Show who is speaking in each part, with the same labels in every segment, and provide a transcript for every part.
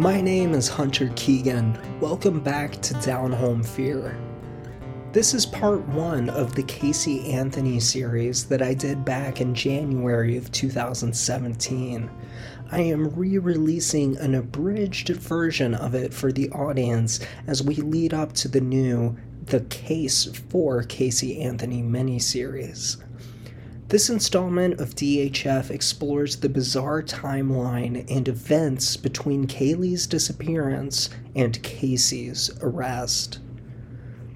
Speaker 1: My name is Hunter Keegan. Welcome back to Down Home Fear. This is part one of the Casey Anthony series that I did back in January of 2017. I am re releasing an abridged version of it for the audience as we lead up to the new The Case for Casey Anthony miniseries. This installment of DHF explores the bizarre timeline and events between Caylee's disappearance and Casey's arrest.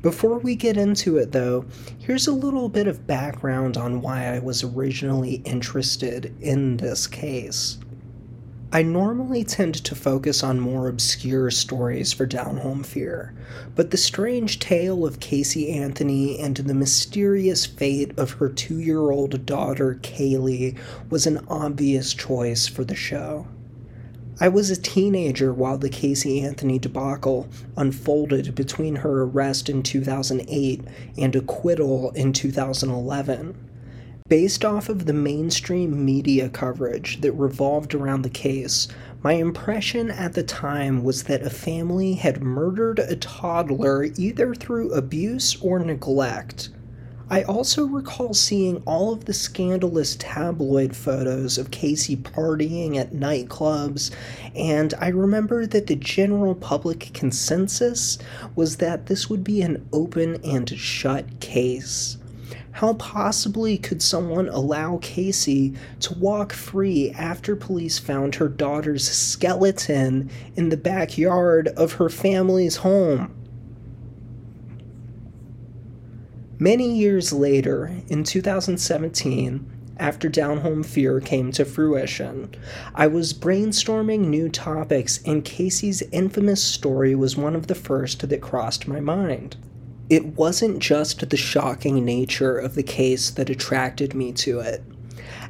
Speaker 1: Before we get into it, though, here's a little bit of background on why I was originally interested in this case. I normally tend to focus on more obscure stories for Down Home Fear, but the strange tale of Casey Anthony and the mysterious fate of her two year old daughter Caylee was an obvious choice for the show. I was a teenager while the Casey Anthony debacle unfolded between her arrest in 2008 and acquittal in 2011. Based off of the mainstream media coverage that revolved around the case, my impression at the time was that a family had murdered a toddler either through abuse or neglect. I also recall seeing all of the scandalous tabloid photos of Casey partying at nightclubs, and I remember that the general public consensus was that this would be an open and shut case. How possibly could someone allow Casey to walk free after police found her daughter's skeleton in the backyard of her family's home? Many years later, in 2017, after Down Home Fear came to fruition, I was brainstorming new topics, and Casey's infamous story was one of the first that crossed my mind. It wasn't just the shocking nature of the case that attracted me to it.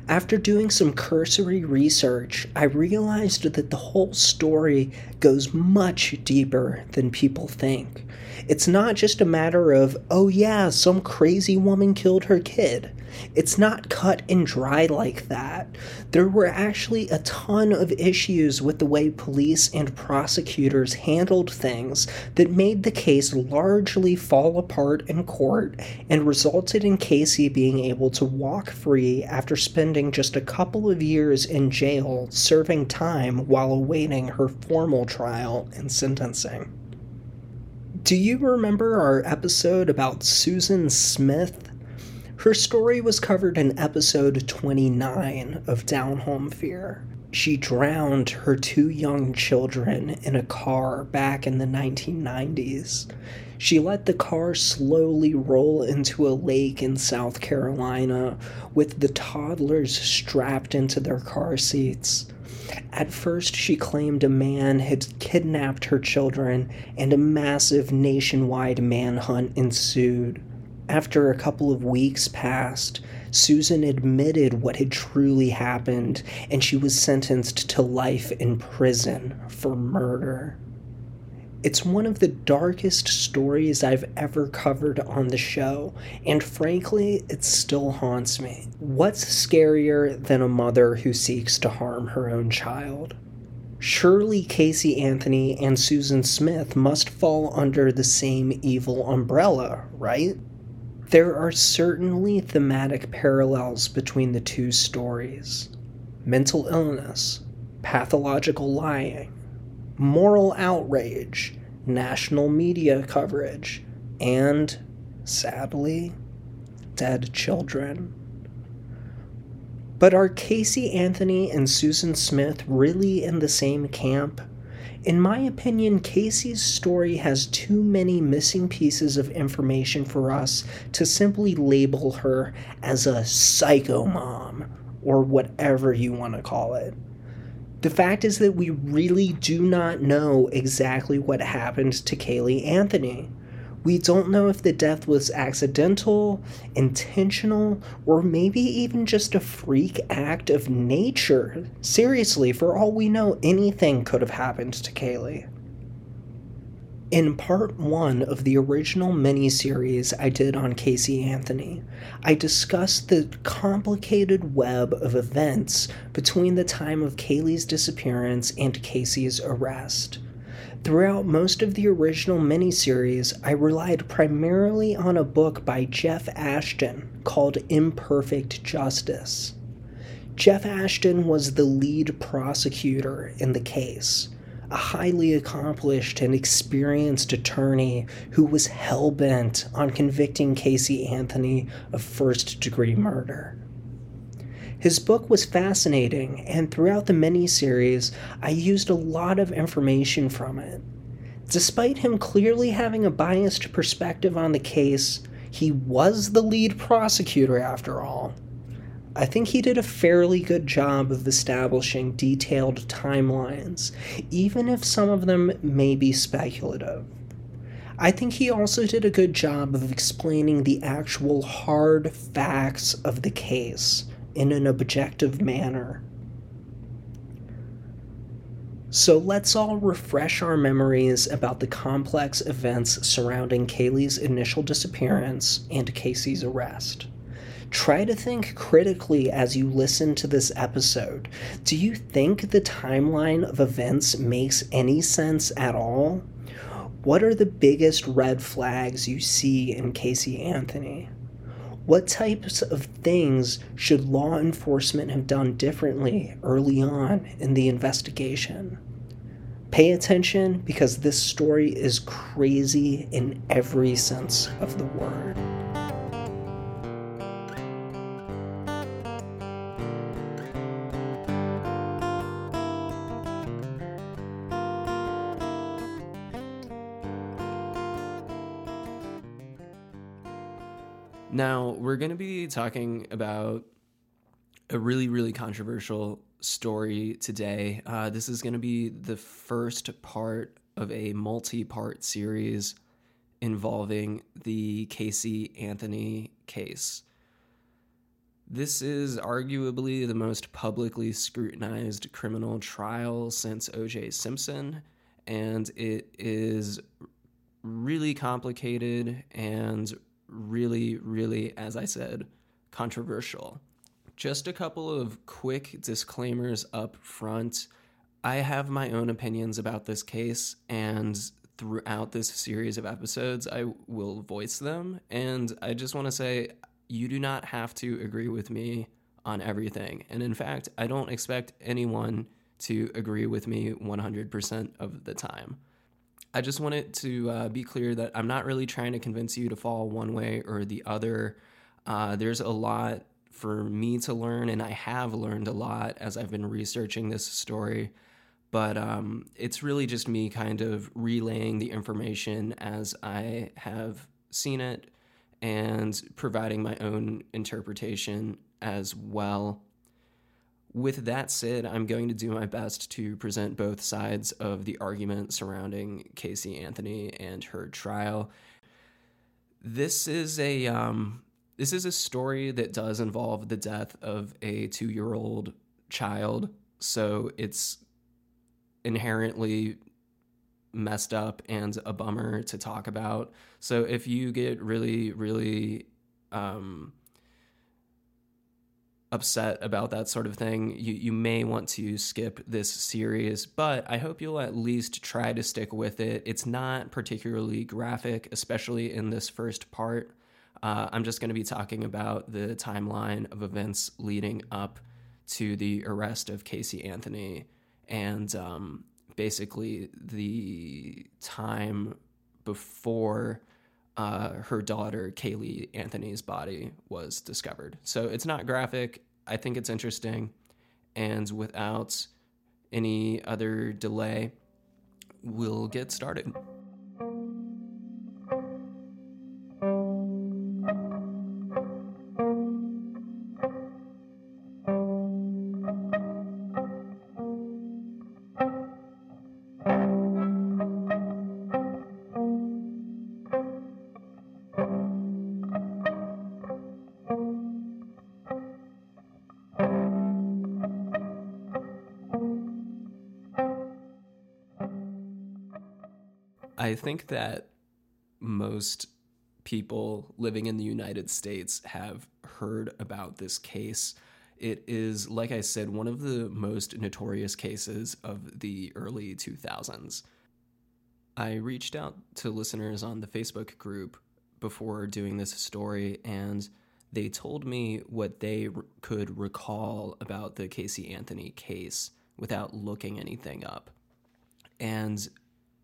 Speaker 1: After doing some cursory research, I realized that the whole story goes much deeper than people think. It's not just a matter of, oh yeah, some crazy woman killed her kid. It's not cut and dry like that. There were actually a ton of issues with the way police and prosecutors handled things that made the case largely fall apart in court and resulted in Casey being able to walk free after spending just a couple of years in jail serving time while awaiting her formal trial and sentencing. Do you remember our episode about Susan Smith? Her story was covered in episode 29 of Down Home Fear. She drowned her two young children in a car back in the 1990s. She let the car slowly roll into a lake in South Carolina with the toddlers strapped into their car seats. At first, she claimed a man had kidnapped her children, and a massive nationwide manhunt ensued. After a couple of weeks passed, Susan admitted what had truly happened, and she was sentenced to life in prison for murder. It's one of the darkest stories I've ever covered on the show, and frankly, it still haunts me. What's scarier than a mother who seeks to harm her own child? Surely Casey Anthony and Susan Smith must fall under the same evil umbrella, right? There are certainly thematic parallels between the two stories mental illness, pathological lying, moral outrage, national media coverage, and, sadly, dead children. But are Casey Anthony and Susan Smith really in the same camp? In my opinion, Casey's story has too many missing pieces of information for us to simply label her as a psycho mom, or whatever you want to call it. The fact is that we really do not know exactly what happened to Caylee Anthony. We don't know if the death was accidental, intentional, or maybe even just a freak act of nature. Seriously, for all we know, anything could have happened to Caylee.
Speaker 2: In part one of the original miniseries I did on Casey Anthony, I discussed the complicated web of events between the time of Caylee's disappearance and Casey's arrest. Throughout most of the original miniseries, I relied primarily on a book by Jeff Ashton called Imperfect Justice. Jeff Ashton was the lead prosecutor in the case a highly accomplished and experienced attorney who was hell bent on convicting Casey Anthony of first degree murder. His book was fascinating, and throughout the miniseries, I used a lot of information from it. Despite him clearly having a biased perspective on the case, he was the lead prosecutor after all. I think he did a fairly good job of establishing detailed timelines, even if some of them may be speculative. I think he also did a good job of explaining the actual hard facts of the case in an objective manner. So let's all refresh our memories about the complex events surrounding Caylee's initial disappearance and Casey's arrest. Try to think critically as you listen to this episode. Do you think the timeline of events makes any sense at all? What are the biggest red flags you see in Casey Anthony? What types of things should law enforcement have done differently early on in the investigation? Pay attention because this story is crazy in every sense of the word.
Speaker 1: Now, we're going to be talking about a really, really controversial story today. Uh, this is going to be the first part of a multi part series involving the Casey Anthony case. This is arguably the most publicly scrutinized criminal trial since O.J. Simpson, and it is really complicated and really, really, as I said, controversial. Just a couple of quick disclaimers up front. I have my own opinions about this case, and throughout this series of episodes, I will voice them. And I just want to say, you do not have to agree with me on everything. And in fact, I don't expect anyone to agree with me 100% of the time. I just wanted to uh, be clear that I'm not really trying to convince you to fall one way or the other. Uh, there's a lot for me to learn, and I have learned a lot as I've been researching this story. But um, it's really just me kind of relaying the information as I have seen it and providing my own interpretation as well. With that said, I'm going to do my best to present both sides of the argument surrounding Casey Anthony and her trial. This is a um, this is a story that does involve the death of a two year old child, so it's inherently messed up and a bummer to talk about. So if you get really, really um, upset about that sort of thing, you, you may want to skip this series, but I hope you'll at least try to stick with it. It's not particularly graphic, especially in this first part. Uh, I'm just going to be talking about the timeline of events leading up to the arrest of Casey Anthony and um, basically the time before uh, her daughter Caylee Anthony's body was discovered. So it's not graphic. I think it's interesting. And without any other delay, we'll get started. I think that most people living in the United States have heard about this case. It is, like I said, one of the most notorious cases of the early 2000s. I reached out to listeners on the Facebook group before doing this story, and they told me what they r- could recall about the Casey Anthony case without looking anything up. And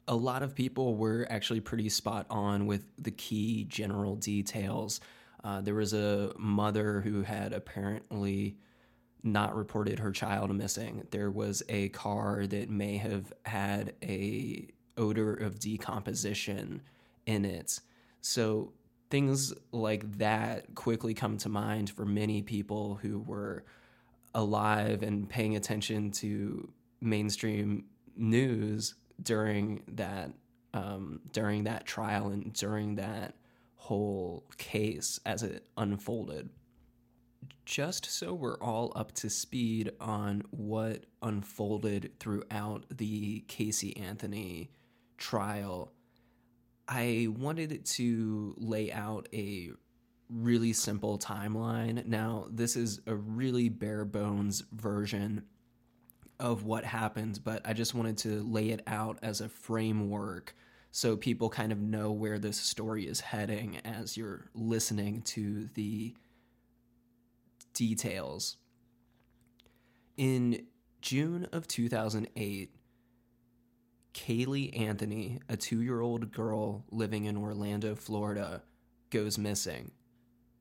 Speaker 1: a lot of people were actually pretty spot on with the key general details. Uh, there was a mother who had apparently not reported her child missing. There was a car that may have had a odor of decomposition in it. So things like that quickly come to mind for many people who were alive and paying attention to mainstream news during that um, during that trial and during that whole case as it unfolded. Just so we're all up to speed on what unfolded throughout the Casey Anthony trial, I wanted to lay out a really simple timeline. Now, this is a really bare bones version of what happened, but I just wanted to lay it out as a framework so people kind of know where this story is heading as you're listening to the details. In June of 2008, Caylee Anthony, a two year old girl living in Orlando, Florida, goes missing.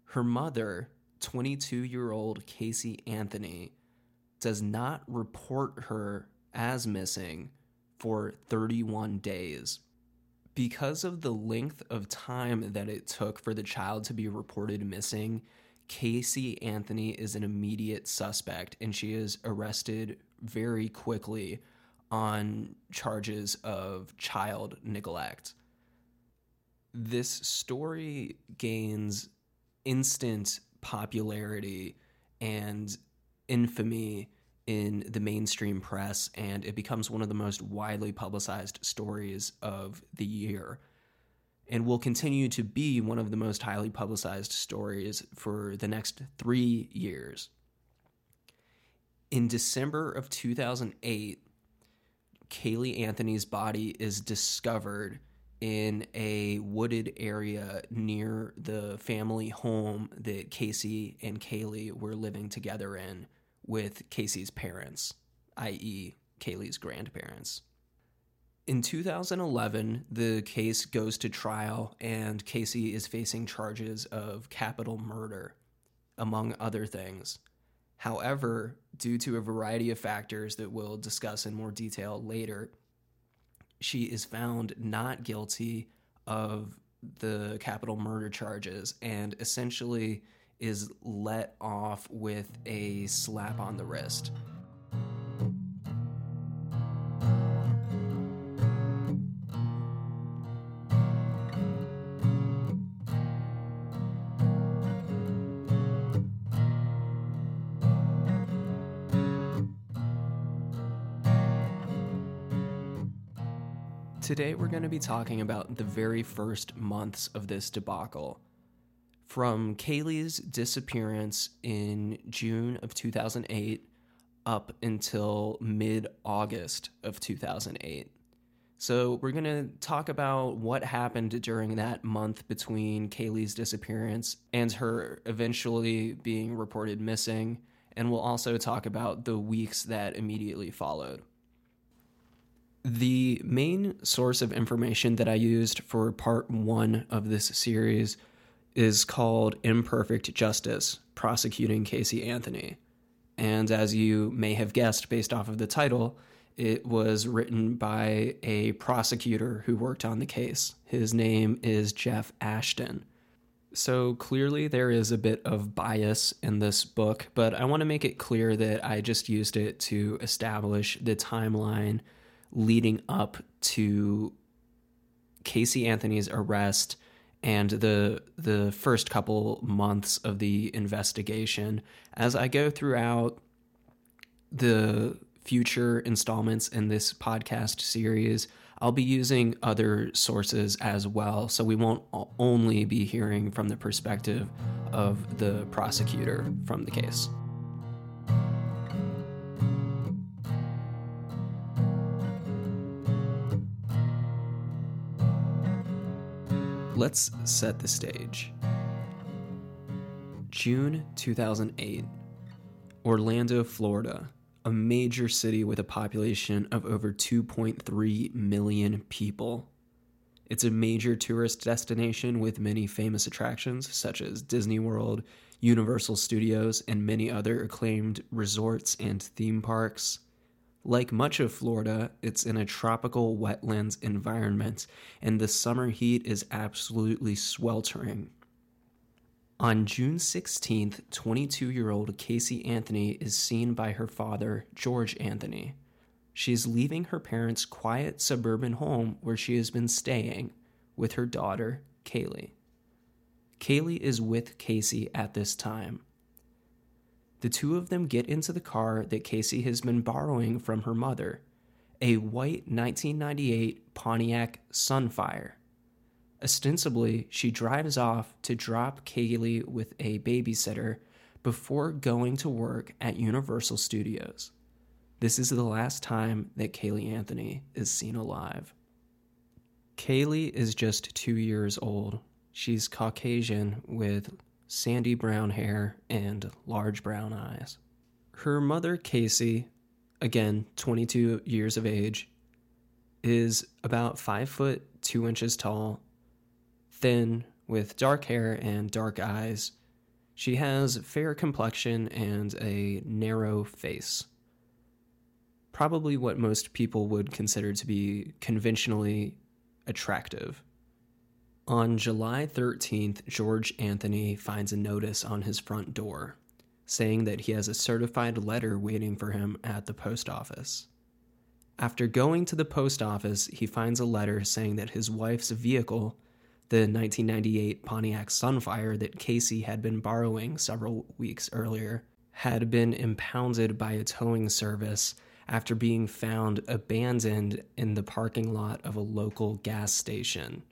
Speaker 1: Her mother, 22 year old Casey Anthony, does not report her as missing for 31 days. Because of the length of time that it took for the child to be reported missing, Casey Anthony is an immediate suspect and she is arrested very quickly on charges of child neglect. This story gains instant popularity and infamy in the mainstream press, and it becomes one of the most widely publicized stories of the year. And will continue to be one of the most highly publicized stories for the next three years. In December of 2008, Caylee Anthony's body is discovered in a wooded area near the family home that Casey and Caylee were living together in with Casey's parents, i.e., Caylee's grandparents. In 2011, the case goes to trial, and Casey is facing charges of capital murder, among other things. However, due to a variety of factors that we'll discuss in more detail later, she is found not guilty of the capital murder charges and essentially is let off with a slap on the wrist. Today, we're going to be talking about the very first months of this debacle. From Caylee's disappearance in June of 2008 up until mid August of 2008. So, we're going to talk about what happened during that month between Caylee's disappearance and her eventually being reported missing. And we'll also talk about the weeks that immediately followed. The main source of information that I used for part one of this series is called Imperfect Justice Prosecuting Casey Anthony. And as you may have guessed based off of the title, it was written by a prosecutor who worked on the case. His name is Jeff Ashton. So clearly, there is a bit of bias in this book, but I want to make it clear that I just used it to establish the timeline leading up to Casey Anthony's arrest and the the first couple months of the investigation as I go throughout the future installments in this podcast series, I'll be using other sources as well, so we won't only be hearing from the perspective of the prosecutor from the case. Let's set the stage. June 2008, Orlando, Florida, a major city with a population of over 2.3 million people. It's a major tourist destination with many famous attractions such as Disney World, Universal Studios, and many other acclaimed resorts and theme parks. Like much of Florida, it's in a tropical wetlands environment, and the summer heat is absolutely sweltering. On June 16th, 22 year old Casey Anthony is seen by her father, George Anthony. She is leaving her parents' quiet suburban home where she has been staying with her daughter, Caylee. Caylee is with Casey at this time. The two of them get into the car that Casey has been borrowing from her mother, a white 1998 Pontiac Sunfire. Ostensibly, she drives off to drop Caylee with a babysitter before going to work at Universal Studios. This is the last time that Caylee Anthony is seen alive. Caylee is just two years old. She's Caucasian with sandy brown hair and large brown eyes. Her mother, Casey, again, 22 years of age, is about 5 foot 2 inches tall thin, with dark hair and dark eyes. She has fair complexion and a narrow face. Probably what most people would consider to be conventionally attractive. On July 13th, George Anthony finds a notice on his front door saying that he has a certified letter waiting for him at the post office. After going to the post office, he finds a letter saying that his wife's vehicle the 1998 Pontiac Sunfire that Casey had been borrowing several weeks earlier had been impounded by a towing service after being found abandoned in the parking lot of a local gas station.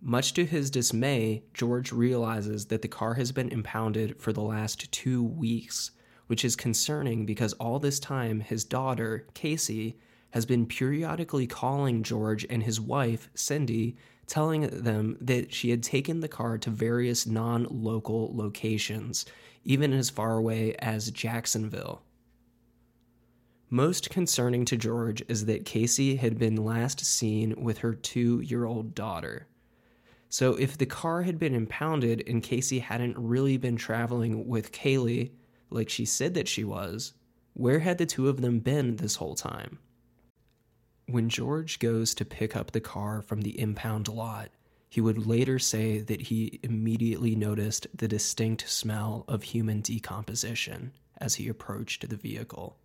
Speaker 1: Much to his dismay, George realizes that the car has been impounded for the last two weeks, which is concerning because all this time his daughter, Casey, has been periodically calling George and his wife, Cindy, telling them that she had taken the car to various non local locations, even as far away as Jacksonville. Most concerning to George is that Casey had been last seen with her two year old daughter. So, if the car had been impounded and Casey hadn't really been traveling with Caylee like she said that she was, where had the two of them been this whole time? When George goes to pick up the car from the impound lot, he would later say that he immediately noticed the distinct smell of human decomposition as he approached the vehicle.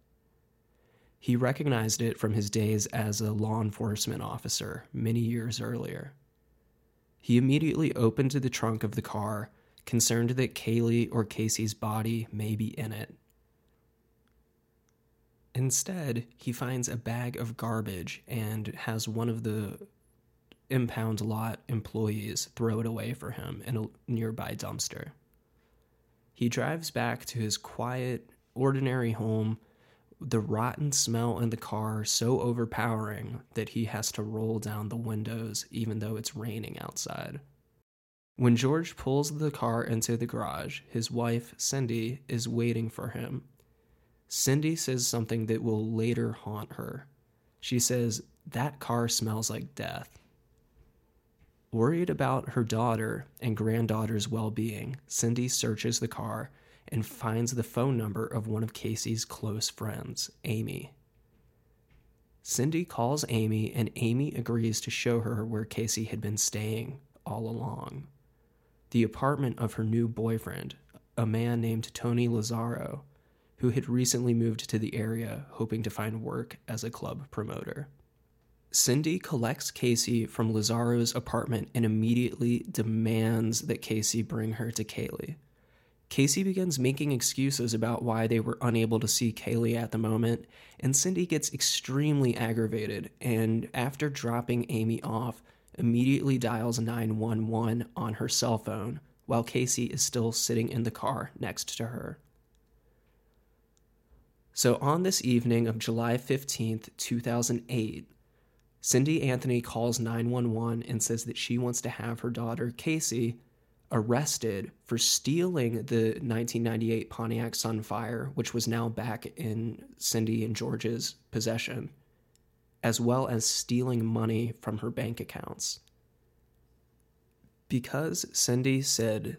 Speaker 1: He recognized it from his days as a law enforcement officer many years earlier. He immediately opened the trunk of the car, concerned that Caylee or Casey's body may be in it. Instead, he finds a bag of garbage and has one of the impound lot employees throw it away for him in a nearby dumpster. He drives back to his quiet, ordinary home, the rotten smell in the car so overpowering that he has to roll down the windows even though it's raining outside. When George pulls the car into the garage, his wife, Cindy, is waiting for him Cindy says something that will later haunt her. She says, That car smells like death. Worried about her daughter and granddaughter's well being, Cindy searches the car and finds the phone number of one of Casey's close friends, Amy. Cindy calls Amy, and Amy agrees to show her where Casey had been staying all along the apartment of her new boyfriend, a man named Tony Lazzaro, who had recently moved to the area hoping to find work as a club promoter. Cindy collects Casey from Lazzaro's apartment and immediately demands that Casey bring her to Caylee. Casey begins making excuses about why they were unable to see Caylee at the moment, and Cindy gets extremely aggravated and, after dropping Amy off, immediately dials 911 on her cell phone while Casey is still sitting in the car next to her. So, on this evening of July 15th, 2008, Cindy Anthony calls 911 and says that she wants to have her daughter, Casey, arrested for stealing the 1998 Pontiac Sunfire, which was now back in Cindy and George's possession, as well as stealing money from her bank accounts. Because Cindy said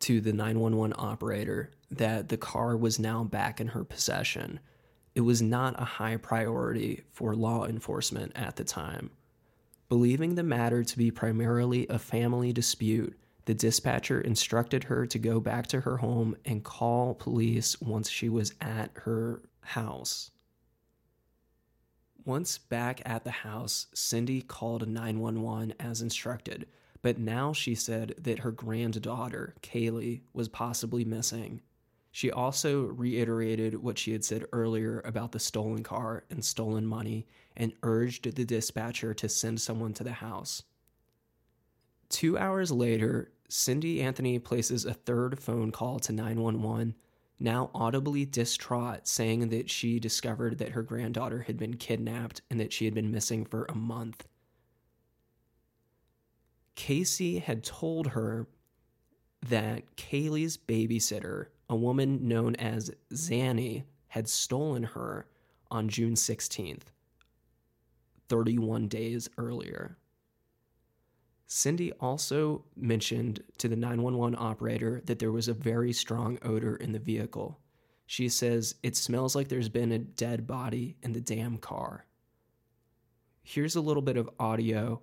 Speaker 1: to the 911 operator that the car was now back in her possession, it was not a high priority for law enforcement at the time. Believing the matter to be primarily a family dispute, the dispatcher instructed her to go back to her home and call police once she was at her house. Once back at the house, Cindy called 911 as instructed, but now she said that her granddaughter, Caylee, was possibly missing. She also reiterated what she had said earlier about the stolen car and stolen money and urged the dispatcher to send someone to the house. Two hours later, Cindy Anthony places a third phone call to 911, now audibly distraught, saying that she discovered that her granddaughter had been kidnapped and that she had been missing for a month. Casey had told her that Caylee's babysitter, a woman known as Zanny, had stolen her on June 16th, 31 days earlier. Cindy also mentioned to the 911 operator that there was a very strong odor in the vehicle. She says, It smells like there's been a dead body in the damn car. Here's a little bit of audio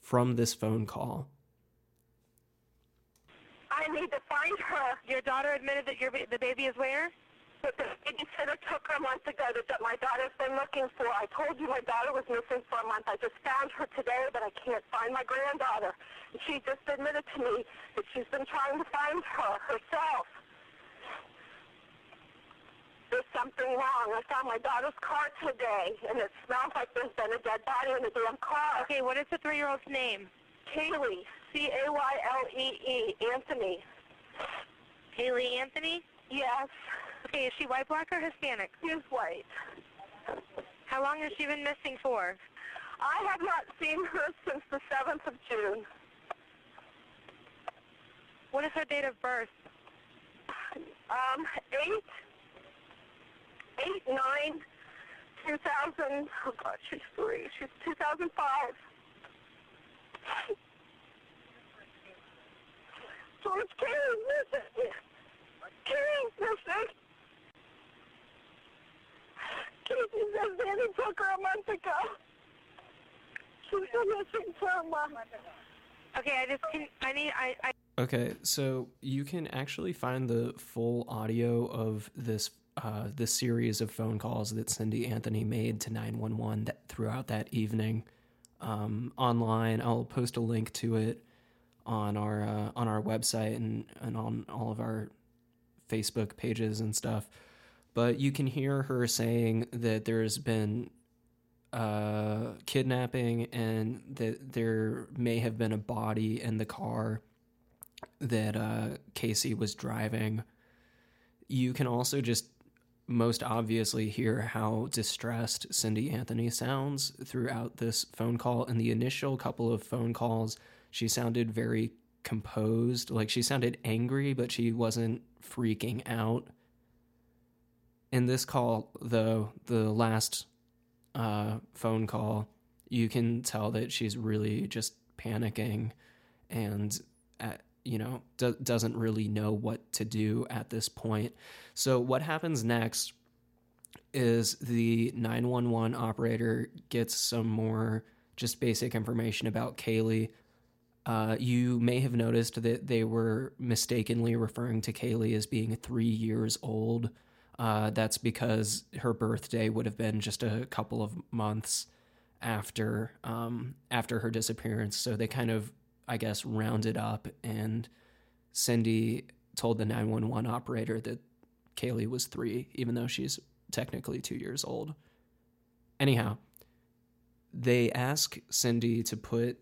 Speaker 1: from this phone call.
Speaker 3: I need to find her.
Speaker 4: Your daughter admitted that your the baby is where?
Speaker 3: But the babysitter took her a month ago that my daughter's been looking for. I told you my daughter was missing for a month. I just found her today, but I can't find my granddaughter. And she just admitted to me that she's been trying to find her herself. There's something wrong. I found my daughter's car today, and it smells like there's been a dead body in the damn car.
Speaker 4: Okay, what is the three-year-old's name?
Speaker 3: Caylee, C-A-Y-L-E-E, Anthony.
Speaker 4: Caylee Anthony?
Speaker 3: Yes,
Speaker 4: Okay, is she white, black, or Hispanic?
Speaker 3: she's white.
Speaker 4: How long has she been missing for?
Speaker 3: I have not seen her since the 7th of June.
Speaker 4: What is her date of birth?
Speaker 3: Um, 8, 8, 9, 2000, oh God, she's three. She's 2005. George Caylee's missing. Caylee's missing. Casey says Danny took her a month ago. She's been missing for a month.
Speaker 4: Okay, I just can, I need I, I
Speaker 1: Okay, so you can actually find the full audio of this uh, this series of phone calls that Cindy Anthony made to 911 that, throughout that evening um, online. I'll post a link to it on our uh, on our website and, and on all of our Facebook pages and stuff. But you can hear her saying that there's been uh, kidnapping and that there may have been a body in the car that uh, Casey was driving. You can also just most obviously hear how distressed Cindy Anthony sounds throughout this phone call. In the initial couple of phone calls, she sounded very composed. Like she sounded angry, but she wasn't freaking out. In this call, though, the last uh, phone call, you can tell that she's really just panicking and at, you know do- doesn't really know what to do at this point. So what happens next is the 911 operator gets some more just basic information about caylee. Uh, you may have noticed that they were mistakenly referring to caylee as being three years old uh, that's because her birthday would have been just a couple of months after um, after her disappearance so they kind of I guess, rounded up, and Cindy told the 911 operator that Caylee was three, even though she's technically two years old. Anyhow, they ask Cindy to put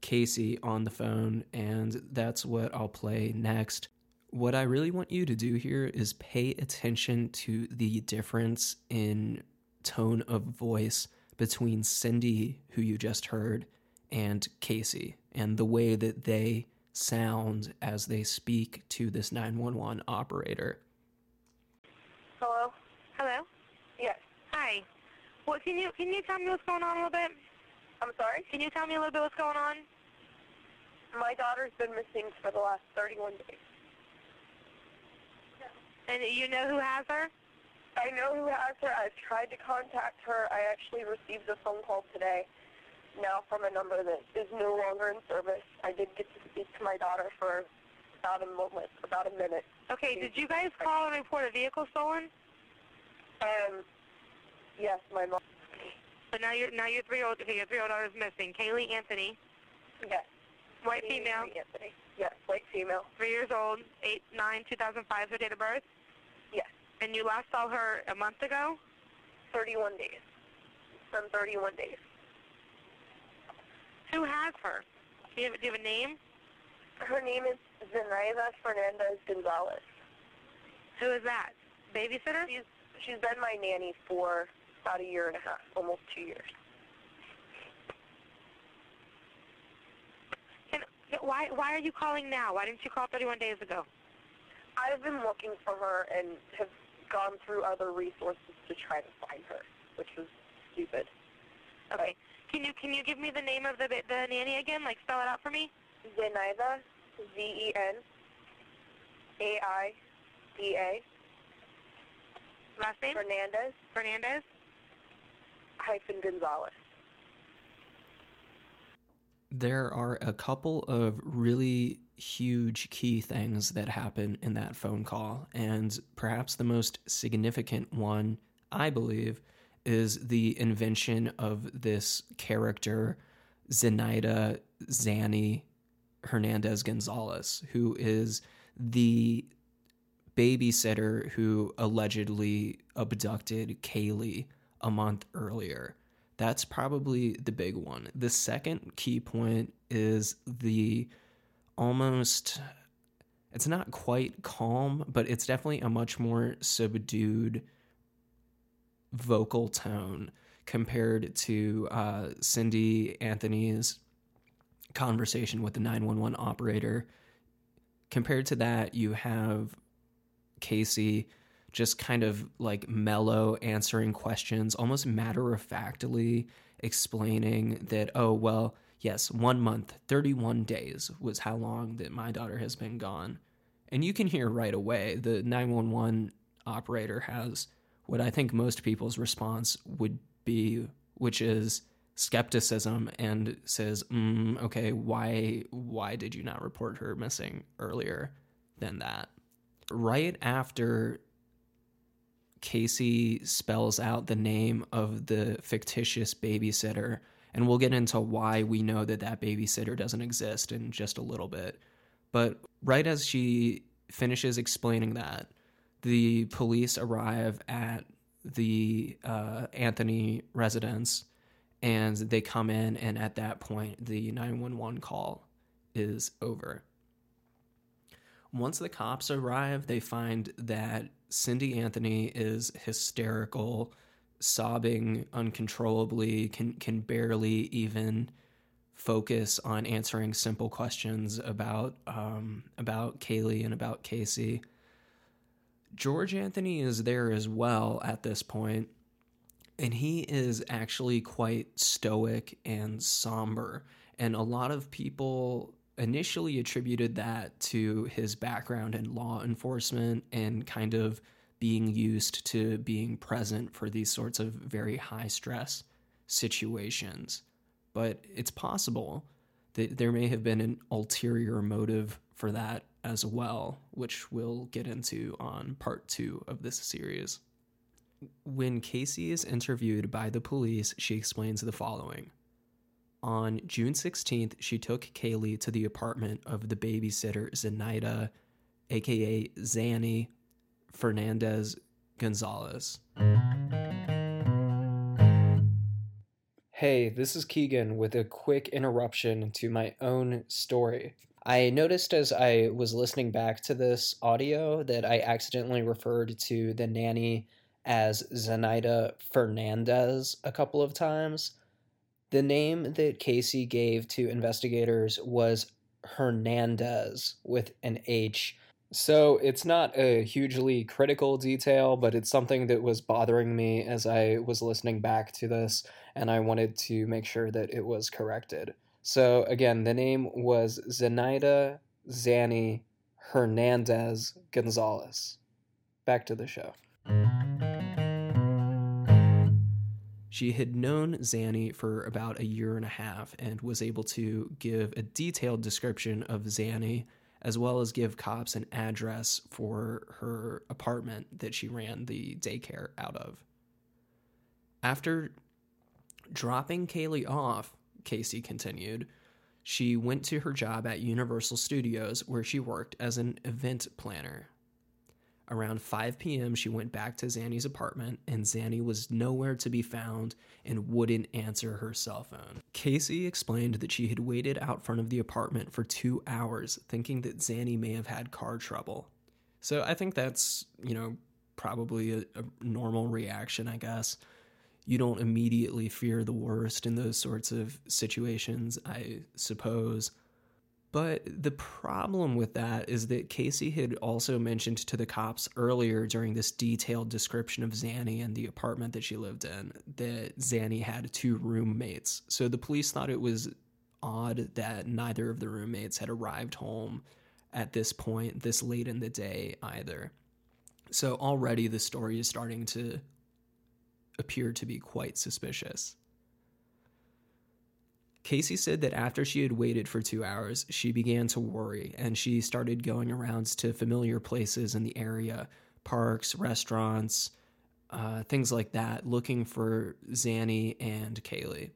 Speaker 1: Casey on the phone, and that's what I'll play next. What I really want you to do here is pay attention to the difference in tone of voice between Cindy, who you just heard, and Casey, and the way that they sound as they speak to this 911 operator.
Speaker 3: Hello?
Speaker 4: Hello?
Speaker 3: Yes.
Speaker 4: Hi. What can you can you tell me what's going on a little bit?
Speaker 3: I'm sorry?
Speaker 4: Can you tell me a little bit what's going on?
Speaker 3: My daughter's been missing for the last 31 days.
Speaker 4: And you know who has her?
Speaker 3: I know who has her. I've tried to contact her. I actually received a phone call today now from a number that is no longer in service. I did get to speak to my daughter for about a moment, about a minute.
Speaker 4: Okay, did you guys call and report a vehicle stolen?
Speaker 3: Um, yes, my mom.
Speaker 4: But now your now your three year old okay, your three year old daughter is missing. Caylee Anthony,
Speaker 3: Yes.
Speaker 4: white female,
Speaker 3: Anthony. Yes, white female.
Speaker 4: three years old, eight nine two thousand five, her date of birth. And you last saw her a month ago?
Speaker 3: 31 days. From 31 days.
Speaker 4: Who has her? Do you have, do you have a name?
Speaker 3: Her name is Zenaida Fernandez Gonzalez.
Speaker 4: Who is that? Babysitter?
Speaker 3: She's she's been my nanny for about a year and a half, almost two years.
Speaker 4: Why why are you calling now? Why didn't you call 31 days ago?
Speaker 3: I've been looking for her and have gone through other resources to try to find her, which was stupid.
Speaker 4: Okay. Can you can you give me the name of the the nanny again? Like spell it out for me.
Speaker 3: Zenaida, Z-E-N, A-I-D-A,
Speaker 4: Last name?
Speaker 3: Fernandez,
Speaker 4: Fernandez.
Speaker 3: hyphen Gonzalez.
Speaker 1: There are a couple of really huge key things that happen in that phone call, and perhaps the most significant one, I believe, is the invention of this character, Zenaida Zanny Hernandez Gonzalez, who is the babysitter who allegedly abducted Caylee a month earlier. That's probably the big one. The second key point is the almost it's not quite calm, but it's definitely a much more subdued vocal tone compared to uh, Cindy Anthony's conversation with the 911 operator. Compared to that, you have Casey just kind of like mellow answering questions, almost matter of factly explaining that, oh, well, yes, one month, 31 days was how long that my daughter has been gone. And you can hear right away the 911 operator has what I think most people's response would be, which is skepticism and says, mm, okay, why why did you not report her missing earlier than that? Right after Casey spells out the name of the fictitious babysitter, and we'll get into why we know that that babysitter doesn't exist in just a little bit. But right as she finishes explaining that, the police arrive at the uh, Anthony residence and they come in, and at that point, the 911 call is over. Once the cops arrive, they find that Cindy Anthony is hysterical, sobbing uncontrollably, can can barely even focus on answering simple questions about um, about Caylee and about Casey. George Anthony is there as well at this point, and he is actually quite stoic and somber. And a lot of people initially attributed that to his background in law enforcement and kind of being used to being present for these sorts of very high stress situations. But it's possible that there may have been an ulterior motive for that as well, which we'll get into on part two of this series. When Casey is interviewed by the police, she explains the following. On June 16th, she took Caylee to the apartment of the babysitter Zenaida aka Zanny Fernandez Gonzalez. Hey, this is Keegan with a quick interruption to my own story. I noticed as I was listening back to this audio that I accidentally referred to the nanny as Zenaida Fernandez a couple of times. The name that Casey gave to investigators was Hernandez with an H. So it's not a hugely critical detail, but it's something that was bothering me as I was listening back to this, and I wanted to make sure that it was corrected. So again, the name was Zenaida Zanny Hernandez Gonzalez. Back to the show. She had known Zanny for about a year and a half and was able to give a detailed description of Zanny, as well as give cops an address for her apartment that she ran the daycare out of. After dropping Caylee off, Casey continued, she went to her job at Universal Studios where she worked as an event planner. Around 5 p.m., she went back to Zanny's apartment, and Zanny was nowhere to be found and wouldn't answer her cell phone. Casey explained that she had waited out front of the apartment for two hours, thinking that Zanny may have had car trouble. So I think that's, you know, probably a, a normal reaction, I guess. You don't immediately fear the worst in those sorts of situations, I suppose. But the problem with that is that Casey had also mentioned to the cops earlier during this detailed description of Zanny and the apartment that she lived in that Zanny had two roommates. So the police thought it was odd that neither of the roommates had arrived home at this point, this late in the day either. So already the story is starting to appear to be quite suspicious. Casey said that after she had waited for two hours, she began to worry and she started going around to familiar places in the area parks, restaurants, uh, things like that, looking for Zanny and Caylee.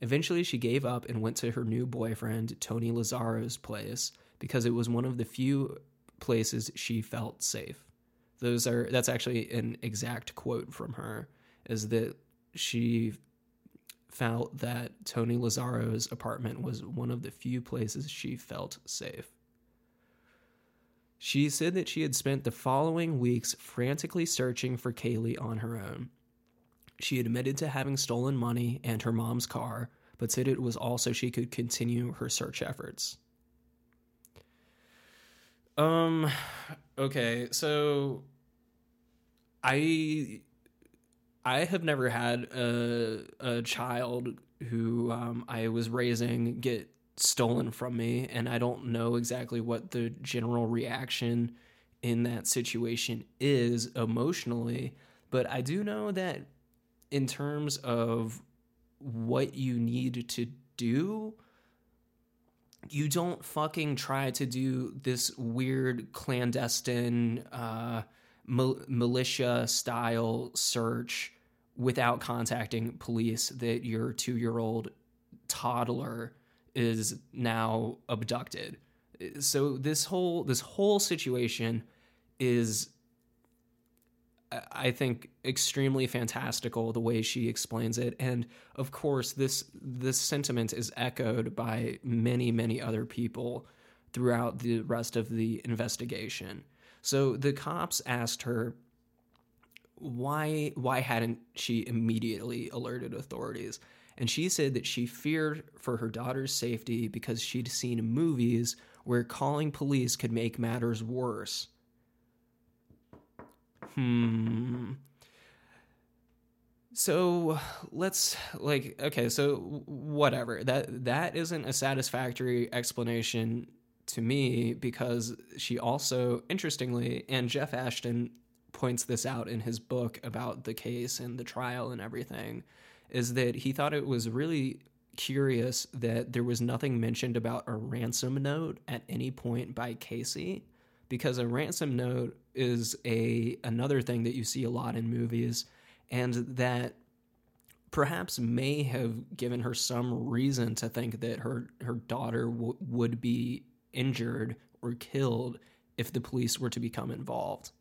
Speaker 1: Eventually, she gave up and went to her new boyfriend, Tony Lazzaro's place, because it was one of the few places she felt safe. Those are that's actually an exact quote from her is that she felt that Tony Lazzaro's apartment was one of the few places she felt safe. She said that she had spent the following weeks frantically searching for Caylee on her own. She admitted to having stolen money and her mom's car, but said it was all so she could continue her search efforts. Um okay, so I I have never had a a child who um, I was raising get stolen from me, and I don't know exactly what the general reaction in that situation is emotionally. But I do know that in terms of what you need to do, you don't fucking try to do this weird clandestine. Uh, militia style search without contacting police that your two year old toddler is now abducted. So this whole this whole situation is I think extremely fantastical the way she explains it and of course this this sentiment is echoed by many many other people throughout the rest of the investigation. So the cops asked her why why hadn't she immediately alerted authorities? And she said that she feared for her daughter's safety because she'd seen movies where calling police could make matters worse. Hmm. So let's like okay, so whatever. That that isn't a satisfactory explanation to me because she also, interestingly, and Jeff Ashton points this out in his book about the case and the trial and everything, is that he thought it was really curious that there was nothing mentioned about a ransom note at any point by Casey because a ransom note is a another thing that you see a lot in movies and that perhaps may have given her some reason to think that her her daughter w- would be injured or killed if the police were to become involved.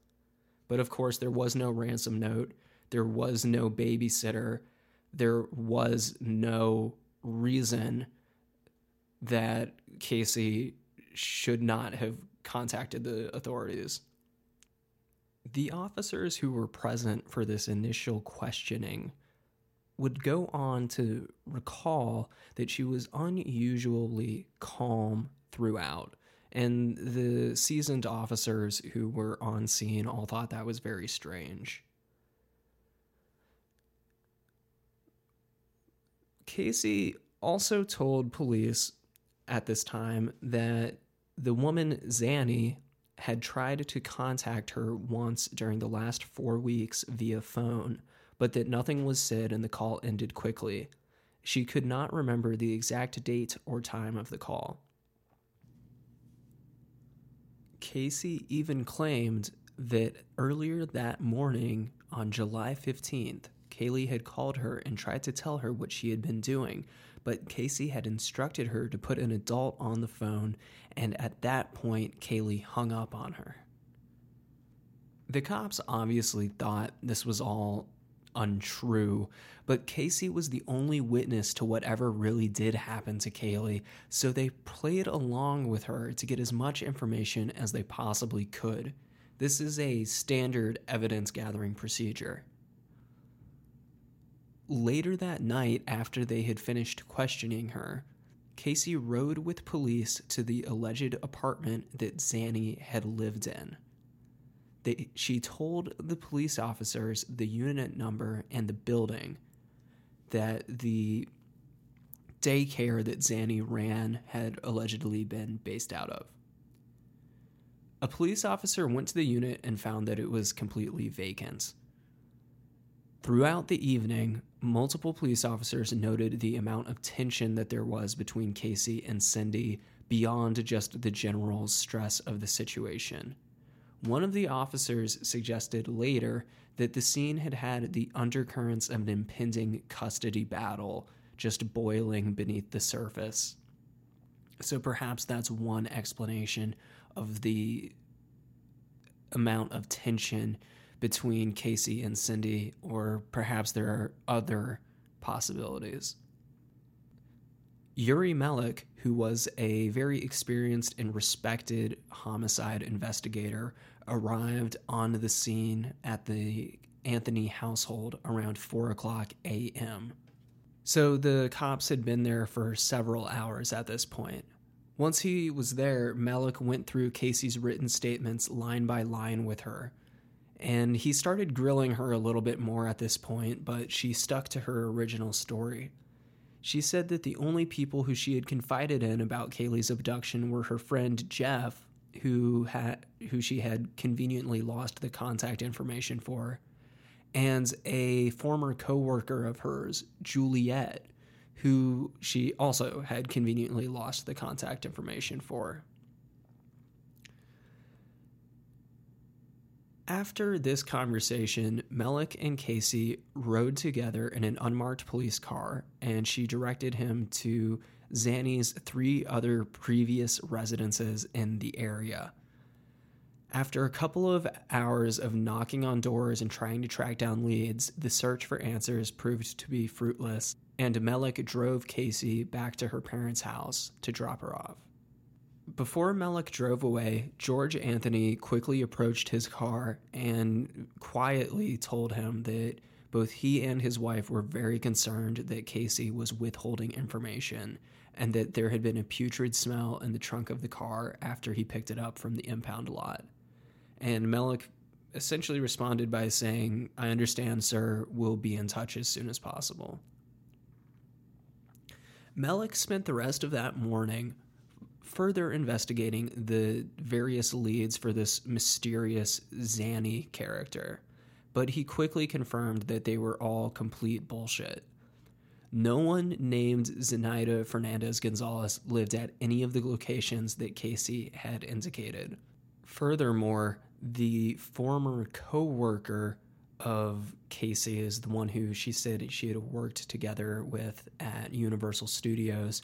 Speaker 1: But of course, there was no ransom note, there was no babysitter, there was no reason that Casey should not have contacted the authorities. The officers who were present for this initial questioning would go on to recall that she was unusually calm throughout. And the seasoned officers who were on scene all thought that was very strange. Casey also told police at this time that the woman Zanny had tried to contact her once during the last four weeks via phone, but that nothing was said and the call ended quickly. She could not remember the exact date or time of the call. Casey even claimed that earlier that morning on July 15th, Caylee had called her and tried to tell her what she had been doing, but Casey had instructed her to put an adult on the phone, and at that point, Caylee hung up on her. The cops obviously thought this was all untrue, but Casey was the only witness to whatever really did happen to Caylee, so they played along with her to get as much information as they possibly could. This is a standard evidence gathering procedure. Later that night, after they had finished questioning her, Casey rode with police to the alleged apartment that Zanny had lived in. They, she told the police officers the unit number and the building that the daycare that Zanny ran had allegedly been based out of. A police officer went to the unit and found that it was completely vacant. Throughout the evening, multiple police officers noted the amount of tension that there was between Casey and Cindy beyond just the general stress of the situation. One of the officers suggested later that the scene had had the undercurrents of an impending custody battle just boiling beneath the surface. So perhaps that's one explanation of the amount of tension between Casey and Cindy, or perhaps there are other possibilities. Yuri Melich, who was a very experienced and respected homicide investigator, arrived on the scene at the Anthony household around 4 o'clock a.m. So the cops had been there for several hours at this point. Once he was there, Melich went through Casey's written statements line by line with her, and he started grilling her a little bit more at this point, but she stuck to her original story. She said that the only people who she had confided in about Caylee's abduction were her friend Jeff, who had who she had conveniently lost the contact information for, and a former coworker of hers, Juliet, who she also had conveniently lost the contact information for. After this conversation, Melich and Casey rode together in an unmarked police car, and she directed him to Zanny's three other previous residences in the area. After a couple of hours of knocking on doors and trying to track down leads, the search for answers proved to be fruitless, and Melich drove Casey back to her parents' house to drop her off. Before Melich drove away, George Anthony quickly approached his car and quietly told him that both he and his wife were very concerned that Casey was withholding information and that there had been a putrid smell in the trunk of the car after he picked it up from the impound lot. And Melich essentially responded by saying, I understand, sir, we'll be in touch as soon as possible. Melich spent the rest of that morning further investigating the various leads for this mysterious Zanny character, but he quickly confirmed that they were all complete bullshit. No one named Zenaida Fernandez Gonzalez lived at any of the locations that Casey had indicated. Furthermore, the former co worker of Casey is the one who she said she had worked together with at Universal Studios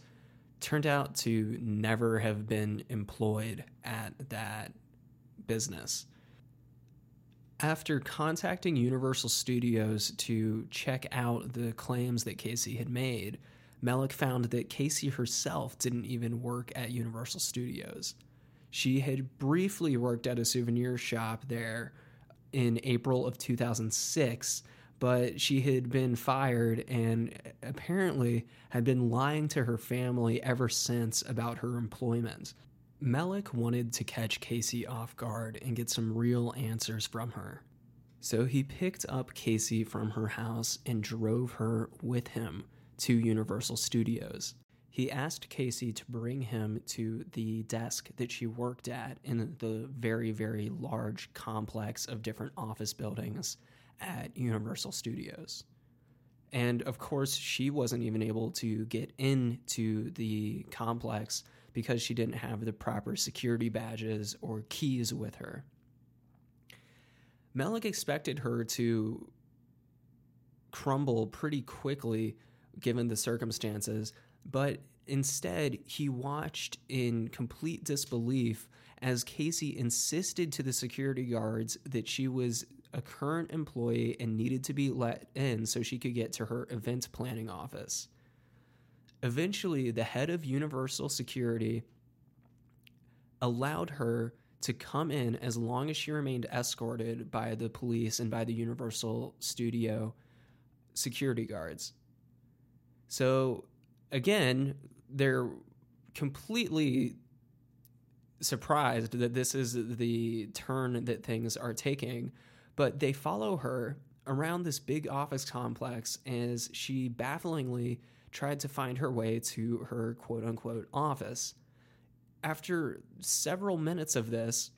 Speaker 1: turned out to never have been employed at that business. After contacting Universal Studios to check out the claims that Casey had made, Melich found that Casey herself didn't even work at Universal Studios. She had briefly worked at a souvenir shop there in April of 2006, but she had been fired and apparently had been lying to her family ever since about her employment. Melich wanted to catch Casey off guard and get some real answers from her. So he picked up Casey from her house and drove her with him to Universal Studios. He asked Casey to bring him to the desk that she worked at in the very, very large complex of different office buildings at Universal Studios. And of course, she wasn't even able to get into the complex because she didn't have the proper security badges or keys with her. Melich expected her to crumble pretty quickly given the circumstances, but instead he watched in complete disbelief as Casey insisted to the security guards that she was a current employee and needed to be let in so she could get to her event planning office. Eventually, the head of Universal Security allowed her to come in as long as she remained escorted by the police and by the Universal Studio security guards. So, again, they're completely surprised that this is the turn that things are taking, but they follow her around this big office complex as she bafflingly tried to find her way to her quote unquote office. After several minutes of this,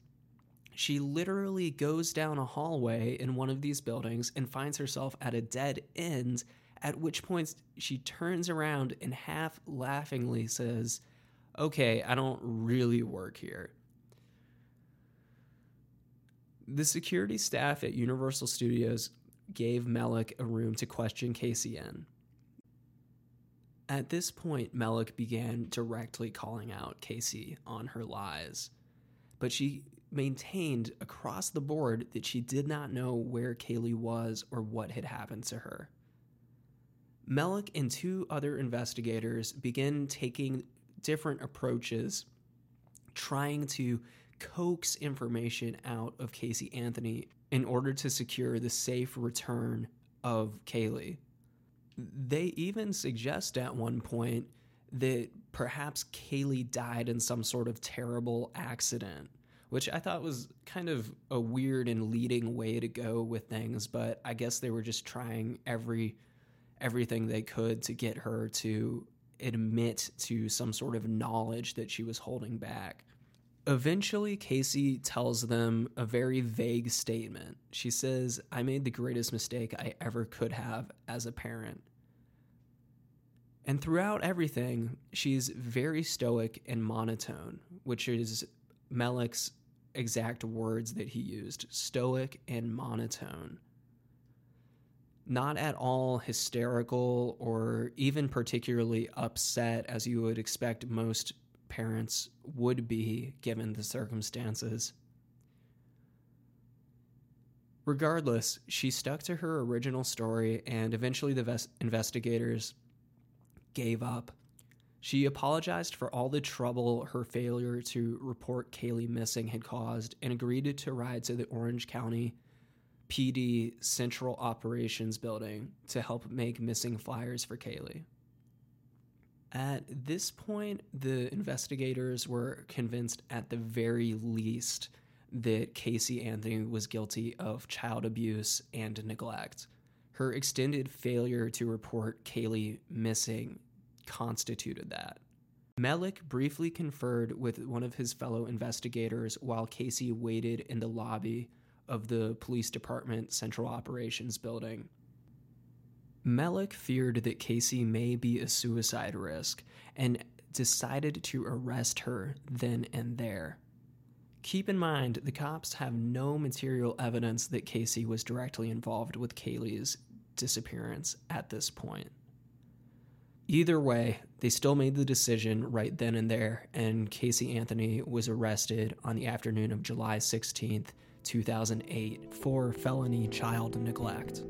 Speaker 1: she literally goes down a hallway in one of these buildings and finds herself at a dead end, at which point she turns around and half laughingly says, Okay, I don't really work here. The security staff at Universal Studios gave Melich a room to question Casey in. At this point, Melich began directly calling out Casey on her lies, but she maintained across the board that she did not know where Caylee was or what had happened to her. Melich and two other investigators began taking different approaches, trying to coax information out of Casey Anthony in order to secure the safe return of Caylee. They even suggest at one point that perhaps Caylee died in some sort of terrible accident, which I thought was kind of a weird and leading way to go with things, but I guess they were just trying every everything they could to get her to admit to some sort of knowledge that she was holding back. Eventually, Casey tells them a very vague statement. She says, I made the greatest mistake I ever could have as a parent. And throughout everything, she's very stoic and monotone, which is Melich's exact words that he used stoic and monotone. Not at all hysterical or even particularly upset as you would expect most parents would be given the circumstances. Regardless, she stuck to her original story, and eventually the ves- investigators gave up. She apologized for all the trouble her failure to report Caylee missing had caused and agreed to ride to the Orange County PD Central Operations Building to help make missing flyers for Caylee. At this point, the investigators were convinced at the very least that Casey Anthony was guilty of child abuse and neglect. Her extended failure to report Caylee missing constituted that. Melich briefly conferred with one of his fellow investigators while Casey waited in the lobby of the police department central operations building. Melich feared that Casey may be a suicide risk and decided to arrest her then and there. Keep in mind, the cops have no material evidence that Casey was directly involved with Caylee's disappearance at this point. Either way, they still made the decision right then and there, and Casey Anthony was arrested on the afternoon of July 16th, 2008, for felony child neglect.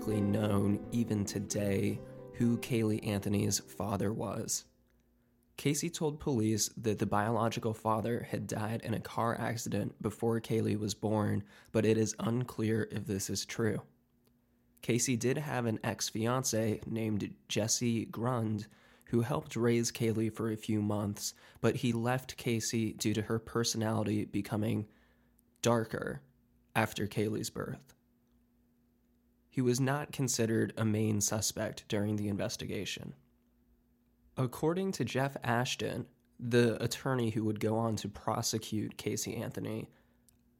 Speaker 1: Publicly known, even today, who Caylee Anthony's father was. Casey told police that the biological father had died in a car accident before Caylee was born, but it is unclear if this is true. Casey did have an ex fiance named Jesse Grund who helped raise Caylee for a few months, but he left Casey due to her personality becoming darker after Caylee's birth. He was not considered a main suspect during the investigation. According to Jeff Ashton, the attorney who would go on to prosecute Casey Anthony,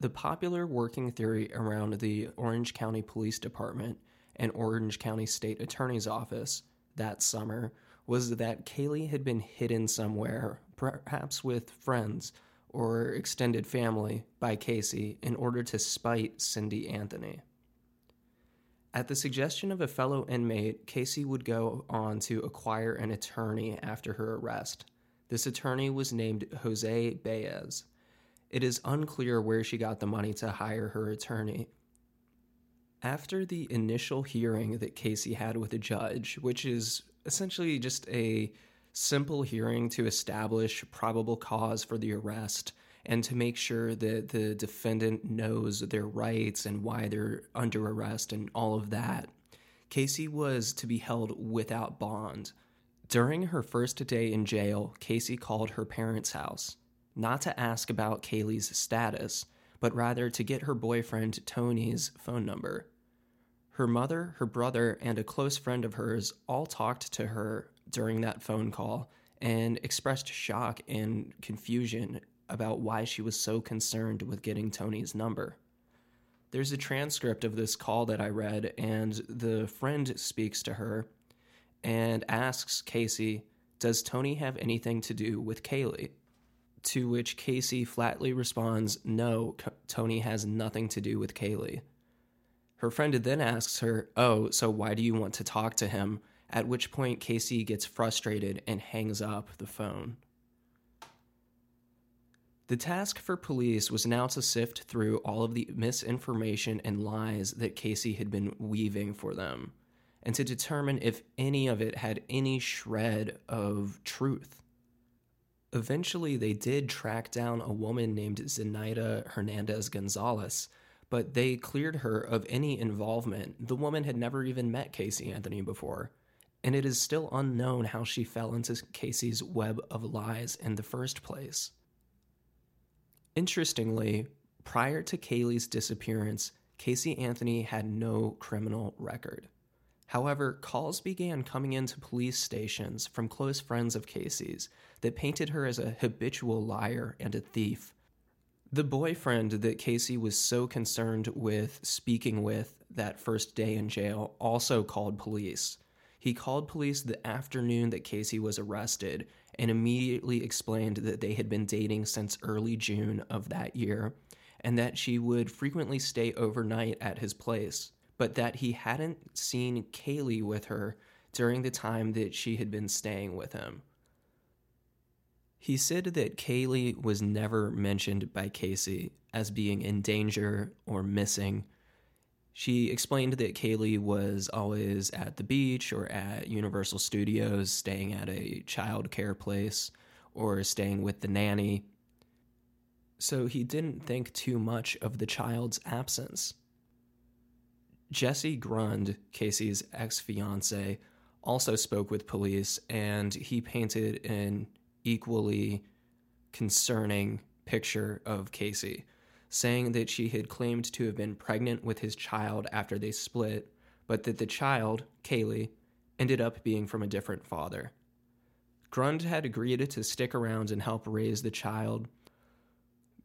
Speaker 1: the popular working theory around the Orange County Police Department and Orange County State Attorney's Office that summer was that Caylee had been hidden somewhere, perhaps with friends or extended family, by Casey in order to spite Cindy Anthony. At the suggestion of a fellow inmate, Casey would go on to acquire an attorney after her arrest. This attorney was named Jose Baez. It is unclear where she got the money to hire her attorney. After the initial hearing that Casey had with a judge, which is essentially just a simple hearing to establish probable cause for the arrest and to make sure that the defendant knows their rights and why they're under arrest and all of that. Casey was to be held without bond. During her first day in jail, Casey called her parents' house, not to ask about Caylee's status, but rather to get her boyfriend Tony's phone number. Her mother, her brother, and a close friend of hers all talked to her during that phone call and expressed shock and confusion about why she was so concerned with getting Tony's number. There's a transcript of this call that I read, and the friend speaks to her and asks Casey, Does Tony have anything to do with Caylee? To which Casey flatly responds, No, Tony has nothing to do with Caylee. Her friend then asks her, Oh, so why do you want to talk to him? At which point Casey gets frustrated and hangs up the phone. The task for police was now to sift through all of the misinformation and lies that Casey had been weaving for them, and to determine if any of it had any shred of truth. Eventually, they did track down a woman named Zenaida Hernandez Gonzalez, but they cleared her of any involvement. The woman had never even met Casey Anthony before, and it is still unknown how she fell into Casey's web of lies in the first place. Interestingly, prior to Caylee's disappearance, Casey Anthony had no criminal record. However, calls began coming into police stations from close friends of Casey's that painted her as a habitual liar and a thief. The boyfriend that Casey was so concerned with speaking with that first day in jail also called police. He called police the afternoon that Casey was arrested and immediately explained that they had been dating since early June of that year and that she would frequently stay overnight at his place, but that he hadn't seen Caylee with her during the time that she had been staying with him. He said that Caylee was never mentioned by Casey as being in danger or missing she explained that Caylee was always at the beach or at Universal Studios, staying at a child care place or staying with the nanny. So he didn't think too much of the child's absence. Jesse Grund, Casey's ex fiance, also spoke with police and he painted an equally concerning picture of Casey. Saying that she had claimed to have been pregnant with his child after they split, but that the child, Caylee, ended up being from a different father. Grund had agreed to stick around and help raise the child,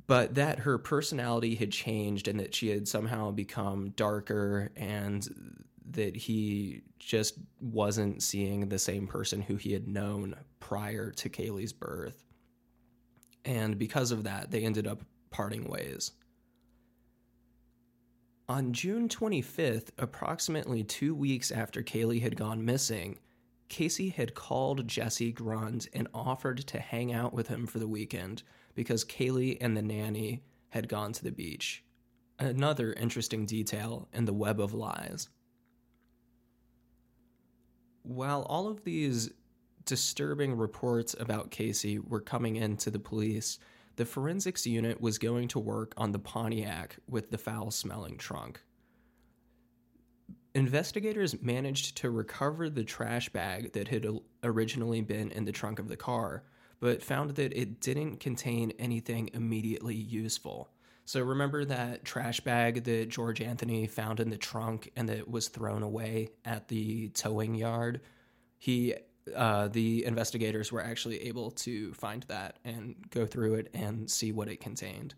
Speaker 1: but that her personality had changed and that she had somehow become darker and that he just wasn't seeing the same person who he had known prior to Caylee's birth. And because of that, they ended up parting ways. On June 25th, approximately two weeks after Caylee had gone missing, Casey had called Jesse Grund and offered to hang out with him for the weekend because Caylee and the nanny had gone to the beach. Another interesting detail in the web of lies. While all of these disturbing reports about Casey were coming in to the police, the forensics unit was going to work on the Pontiac with the foul smelling trunk. Investigators managed to recover the trash bag that had originally been in the trunk of the car, but found that it didn't contain anything immediately useful. So remember that trash bag that George Anthony found in the trunk and that was thrown away at the towing yard? He uh, the investigators were actually able to find that and go through it and see what it contained.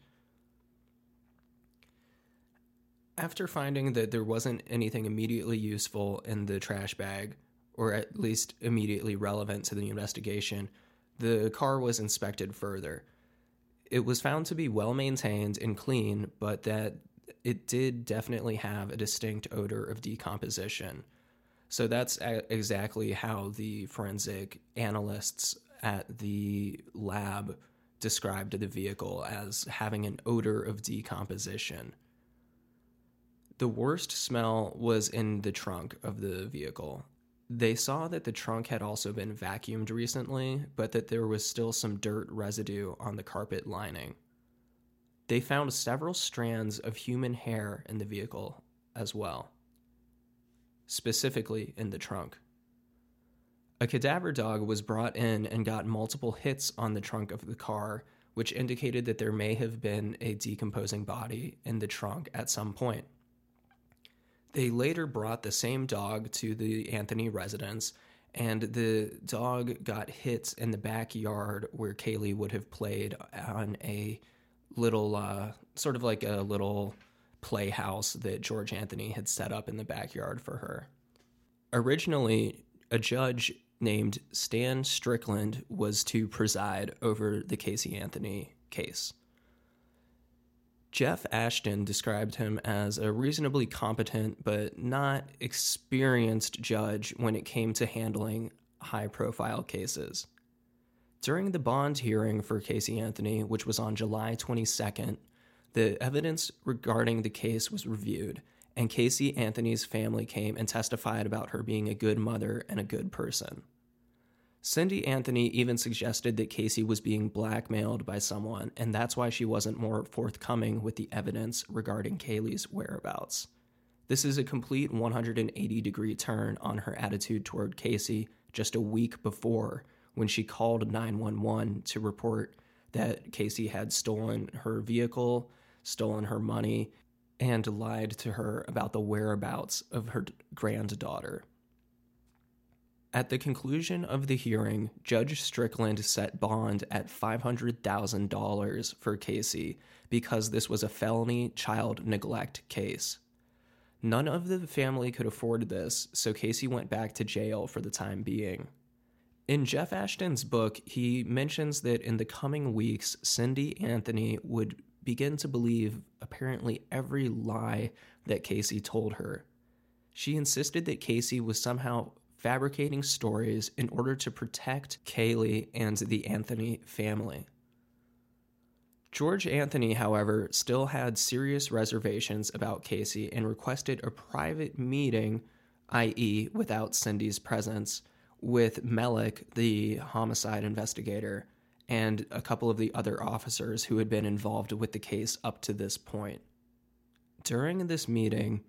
Speaker 1: After finding that there wasn't anything immediately useful in the trash bag, or at least immediately relevant to the investigation, the car was inspected further. It was found to be well maintained and clean, but that it did definitely have a distinct odor of decomposition. So that's exactly how the forensic analysts at the lab described the vehicle as having an odor of decomposition. The worst smell was in the trunk of the vehicle. They saw that the trunk had also been vacuumed recently, but that there was still some dirt residue on the carpet lining. They found several strands of human hair in the vehicle as well specifically in the trunk. A cadaver dog was brought in and got multiple hits on the trunk of the car, which indicated that there may have been a decomposing body in the trunk at some point. They later brought the same dog to the Anthony residence, and the dog got hits in the backyard where Caylee would have played on a little, uh, sort of like a little playhouse that George Anthony had set up in the backyard for her. Originally, a judge named Stan Strickland was to preside over the Casey Anthony case. Jeff Ashton described him as a reasonably competent but not experienced judge when it came to handling high profile cases. During the bond hearing for Casey Anthony, which was on July 22nd, the evidence regarding the case was reviewed, and Casey Anthony's family came and testified about her being a good mother and a good person. Cindy Anthony even suggested that Casey was being blackmailed by someone, and that's why she wasn't more forthcoming with the evidence regarding Caylee's whereabouts. This is a complete 180 degree turn on her attitude toward Casey just a week before when she called 911 to report that Casey had stolen her vehicle stolen her money, and lied to her about the whereabouts of her granddaughter. At the conclusion of the hearing, Judge Strickland set bond at $500,000 for Casey because this was a felony child neglect case. None of the family could afford this, so Casey went back to jail for the time being. In Jeff Ashton's book, he mentions that in the coming weeks, Cindy Anthony would begin to believe apparently every lie that Casey told her. She insisted that Casey was somehow fabricating stories in order to protect Caylee and the Anthony family. George Anthony, however, still had serious reservations about Casey and requested a private meeting, i.e., without Cindy's presence, with Melich, the homicide investigator, and a couple of the other officers who had been involved with the case up to this point. During this meeting,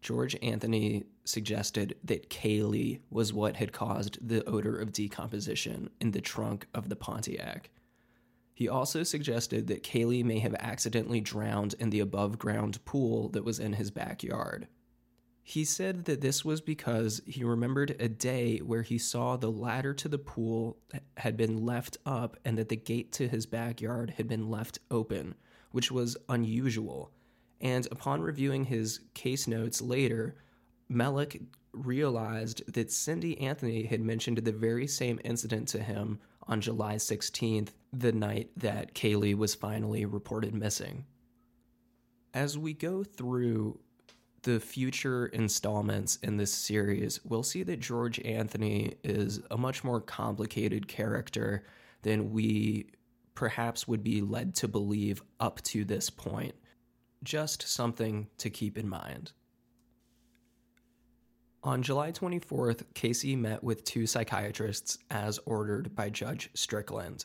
Speaker 1: George Anthony suggested that Caylee was what had caused the odor of decomposition in the trunk of the Pontiac. He also suggested that Caylee may have accidentally drowned in the above ground pool that was in his backyard. He said that this was because he remembered a day where he saw the ladder to the pool had been left up and that the gate to his backyard had been left open, which was unusual. And upon reviewing his case notes later, Melich realized that Cindy Anthony had mentioned the very same incident to him on July 16th, the night that Caylee was finally reported missing. As we go through the future installments in this series, we'll see that George Anthony is a much more complicated character than we perhaps would be led to believe up to this point. Just something to keep in mind. On July 24th, Casey met with two psychiatrists as ordered by Judge Strickland.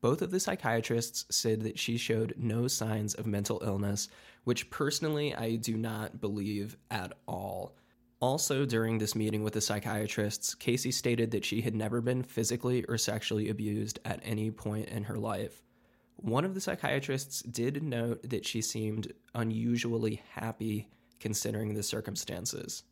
Speaker 1: Both of the psychiatrists said that she showed no signs of mental illness, which personally I do not believe at all. Also, during this meeting with the psychiatrists, Casey stated that she had never been physically or sexually abused at any point in her life. One of the psychiatrists did note that she seemed unusually happy considering the circumstances.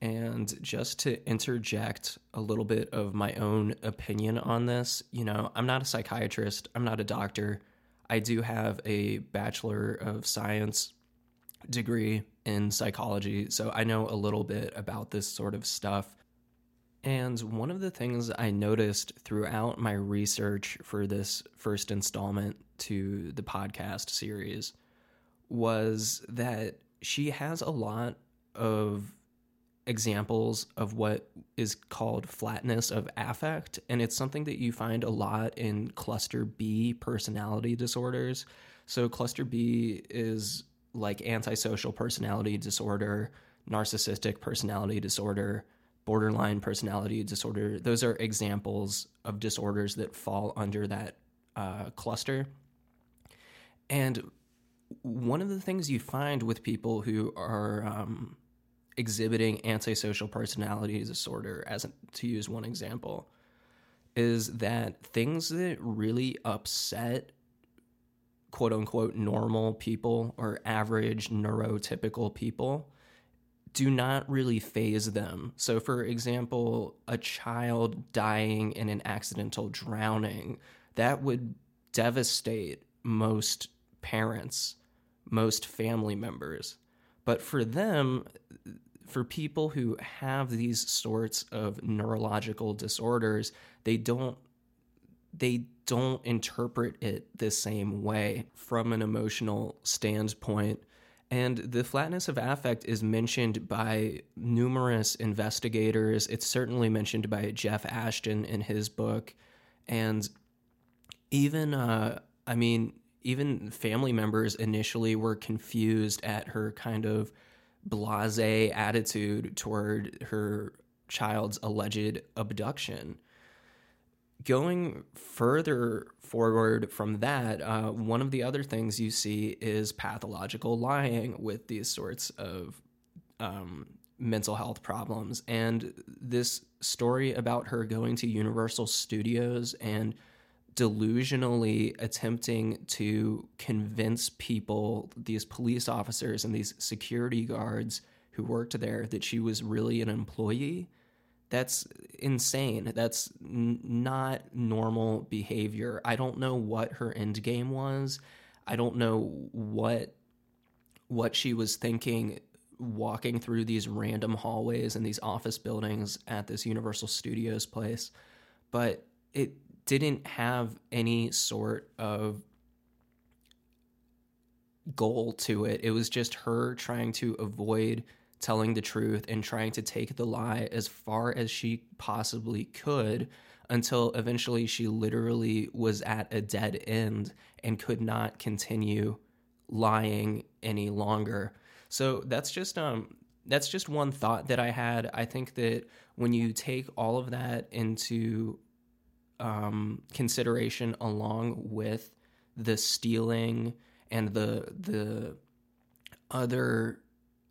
Speaker 1: And just to interject a little bit of my own opinion on this, you know, I'm not a psychiatrist, I'm not a doctor. I do have a Bachelor of Science degree in psychology, so I know a little bit about this sort of stuff. And one of the things I noticed throughout my research for this first installment to the podcast series was that she has a lot of examples of what is called flatness of affect. And it's something that you find a lot in cluster B personality disorders. So, cluster B is like antisocial personality disorder, narcissistic personality disorder, borderline personality disorder. Those are examples of disorders that fall under that uh, cluster. And one of the things you find with people who are um, exhibiting antisocial personality disorder, as to use one example, is that things that really upset quote unquote normal people or average neurotypical people do not really phase them. So, for example, a child dying in an accidental drowning, that would devastate most parents, most family members. But for them, for people who have these sorts of neurological disorders, they don't they don't interpret it the same way from an emotional standpoint. And the flatness of affect is mentioned by numerous investigators. It's certainly mentioned by Jeff Ashton in his book. And even, uh, I mean, even family members initially were confused at her kind of blase attitude toward her child's alleged abduction. Going further forward from that, uh, one of the other things you see is pathological lying with these sorts of um, mental health problems. And this story about her going to Universal Studios and delusionally attempting to convince people, these police officers and these security guards who worked there, that she was really an employee. That's insane. That's n- not normal behavior. I don't know what her end game was. I don't know what what she was thinking walking through these random hallways and these office buildings at this Universal Studios place. But it didn't have any sort of goal to it. It was just her trying to avoid telling the truth and trying to take the lie as far as she possibly could until eventually she literally was at a dead end and could not continue lying any longer. So that's just um that's just one thought that I had. I think that when you take all of that into um, consideration along with the stealing and the the other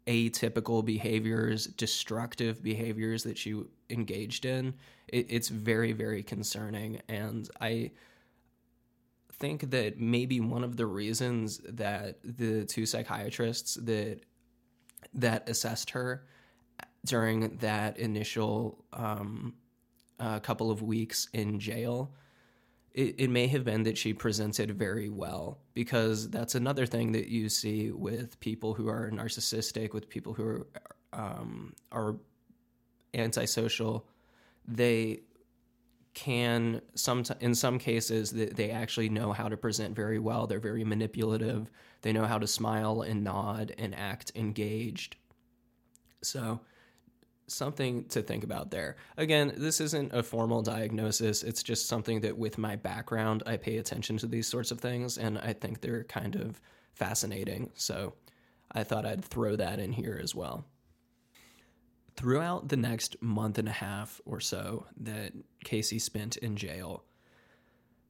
Speaker 1: atypical behaviors, destructive behaviors that she engaged in. It, it's very very concerning, and I think that maybe one of the reasons that the two psychiatrists that that assessed her during that initial um, uh, couple of weeks in jail it, it may have been that she presented very well because that's another thing that you see with people who are narcissistic with people who are um, are antisocial. They can some in some cases they actually know how to present very well. They're very manipulative. They know how to smile and nod and act engaged. So something to think about there. Again this isn't a formal diagnosis. It's just something that with my background i pay attention to these sorts of things and i think they're kind of fascinating. So i thought i'd throw that in here as well. Throughout the next month and a half or so that Casey spent in jail,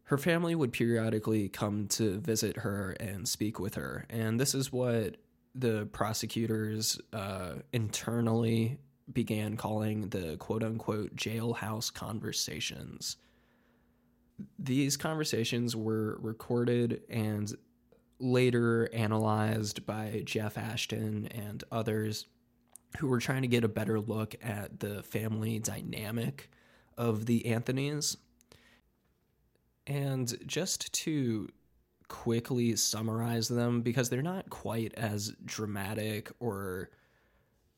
Speaker 1: her family would periodically come to visit her and speak with her. And this is what the prosecutors uh, internally began calling the quote unquote jailhouse conversations. These conversations were recorded and later analyzed by Jeff Ashton and others who were trying to get a better look at the family dynamic of the Anthonys. And just to quickly summarize them, because they're not quite as dramatic or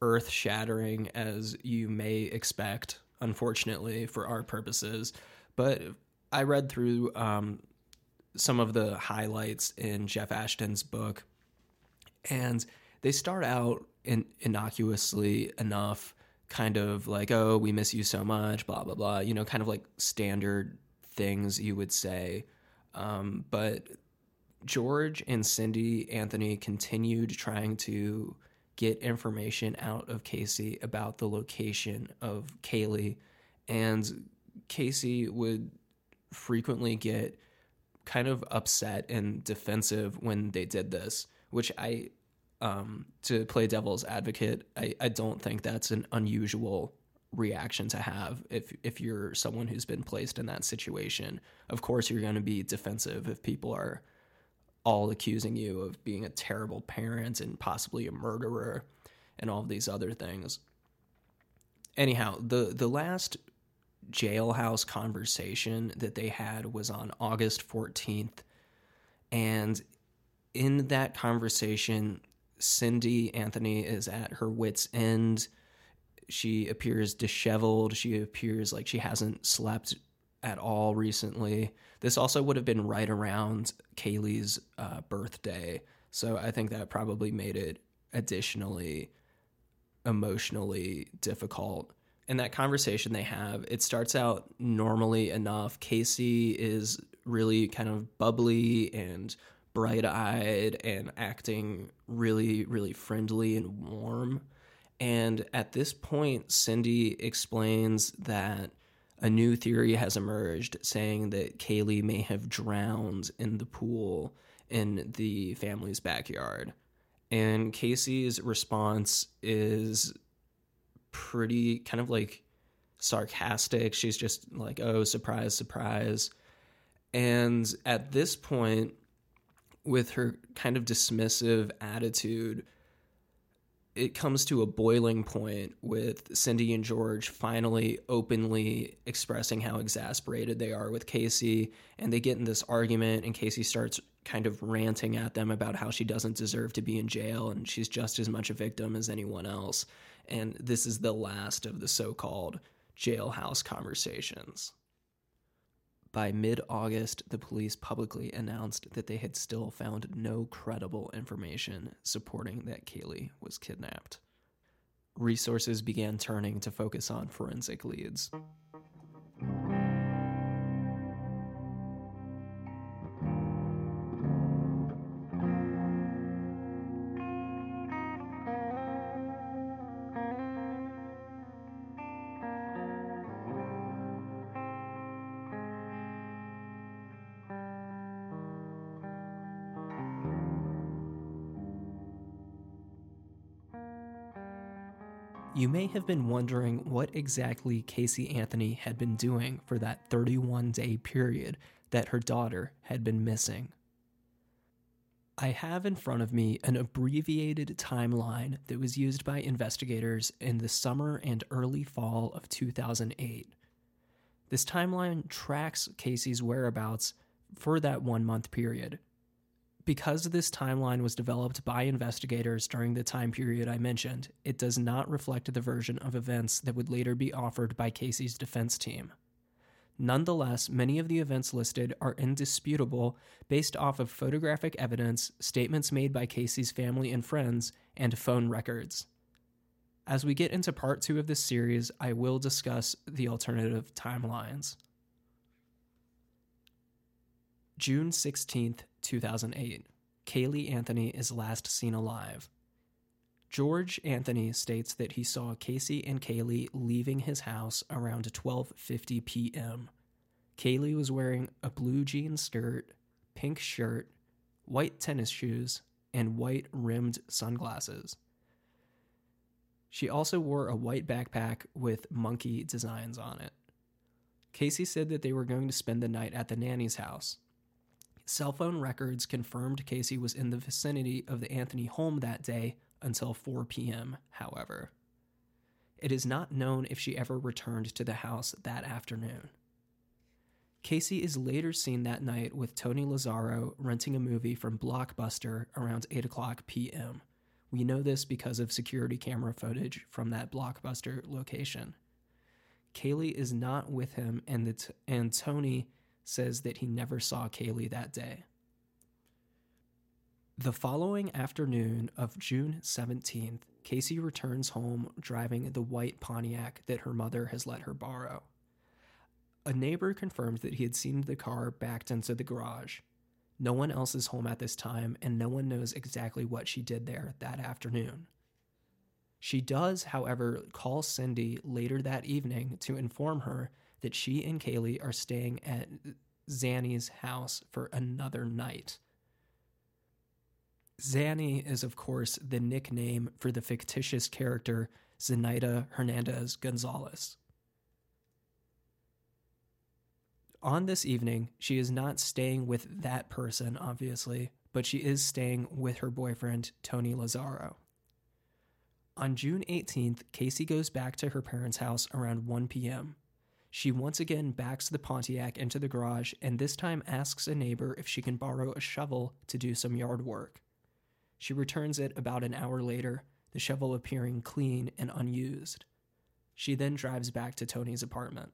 Speaker 1: earth shattering as you may expect, unfortunately, for our purposes. But I read through um, some of the highlights in Jeff Ashton's book, and they start out in, innocuously enough, kind of like, oh, we miss you so much, blah, blah, blah, you know, kind of like standard things you would say. Um, but George and Cindy Anthony continued trying to get information out of Casey about the location of Caylee. And Casey would frequently get kind of upset and defensive when they did this, which I um, to play devil's advocate, I, I don't think that's an unusual reaction to have if if you're someone who's been placed in that situation. Of course, you're going to be defensive if people are all accusing you of being a terrible parent and possibly a murderer and all these other things. Anyhow, the the last jailhouse conversation that they had was on August 14th and in that conversation Cindy Anthony is at her wits' end. She appears disheveled. She appears like she hasn't slept at all recently. This also would have been right around Caylee's uh, birthday. So I think that probably made it additionally emotionally difficult. And that conversation they have, it starts out normally enough. Casey is really kind of bubbly and bright eyed and acting really, really friendly and warm. And at this point, Cindy explains that a new theory has emerged saying that Caylee may have drowned in the pool in the family's backyard. And Casey's response is pretty kind of like sarcastic. She's just like, oh, surprise, surprise. And at this point, with her kind of dismissive attitude, it comes to a boiling point with Cindy and George finally openly expressing how exasperated they are with Casey. And they get in this argument, and Casey starts kind of ranting at them about how she doesn't deserve to be in jail and she's just as much a victim as anyone else. And this is the last of the so called jailhouse conversations. By mid August, the police publicly announced that they had still found no credible information supporting that Caylee was kidnapped. Resources began turning to focus on forensic leads. Have been wondering what exactly Casey Anthony had been doing for that 31 day period that her daughter had been missing. I have in front of me an abbreviated timeline that was used by investigators in the summer and early fall of 2008. This timeline tracks Casey's whereabouts for that one month period. Because this timeline was developed by investigators during the time period I mentioned, it does not reflect the version of events that would later be offered by Casey's defense team. Nonetheless, many of the events listed are indisputable based off of photographic evidence, statements made by Casey's family and friends, and phone records. As we get into part two of this series, I will discuss the alternative timelines. June 16th, 2008. Caylee Anthony is last seen alive. George Anthony states that he saw Casey and Caylee leaving his house around 12:50 p.m. Caylee was wearing a blue jean skirt, pink shirt, white tennis shoes, and white rimmed sunglasses. She also wore a white backpack with monkey designs on it. Casey said that they were going to spend the night at the nanny's house. Cell phone records confirmed Casey was in the vicinity of the Anthony home that day until 4 p.m., however. It is not known if she ever returned to the house that afternoon. Casey is later seen that night with Tony Lazzaro renting a movie from Blockbuster around 8 o'clock p.m. We know this because of security camera footage from that Blockbuster location. Caylee is not with him, and, t- and Tony says that he never saw Caylee that day. The following afternoon of June 17th, Casey returns home driving the white Pontiac that her mother has let her borrow. A neighbor confirmed that he had seen the car backed into the garage. No one else is home at this time, and no one knows exactly what she did there that afternoon. She does, however, call Cindy later that evening to inform her that she and Caylee are staying at Zanny's house for another night. Zanny is, of course, the nickname for the fictitious character Zenaida Fernandez Gonzalez. On this evening, she is not staying with that person, obviously, but she is staying with her boyfriend, Tony Lazzaro. On June 18th, Casey goes back to her parents' house around 1 p.m. She once again backs the Pontiac into the garage and this time asks a neighbor if she can borrow a shovel to do some yard work. She returns it about an hour later, the shovel appearing clean and unused. She then drives back to Tony's apartment.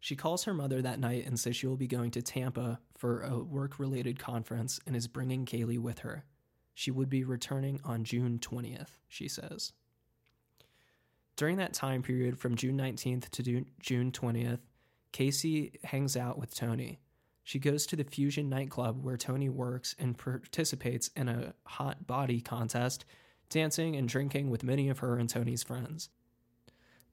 Speaker 1: She calls her mother that night and says she will be going to Tampa for a work related conference and is bringing Caylee with her. She would be returning on June 20th, she says. During that time period from June 19th to June 20th, Casey hangs out with Tony. She goes to the Fusion nightclub where Tony works and participates in a hot body contest, dancing and drinking with many of her and Tony's friends.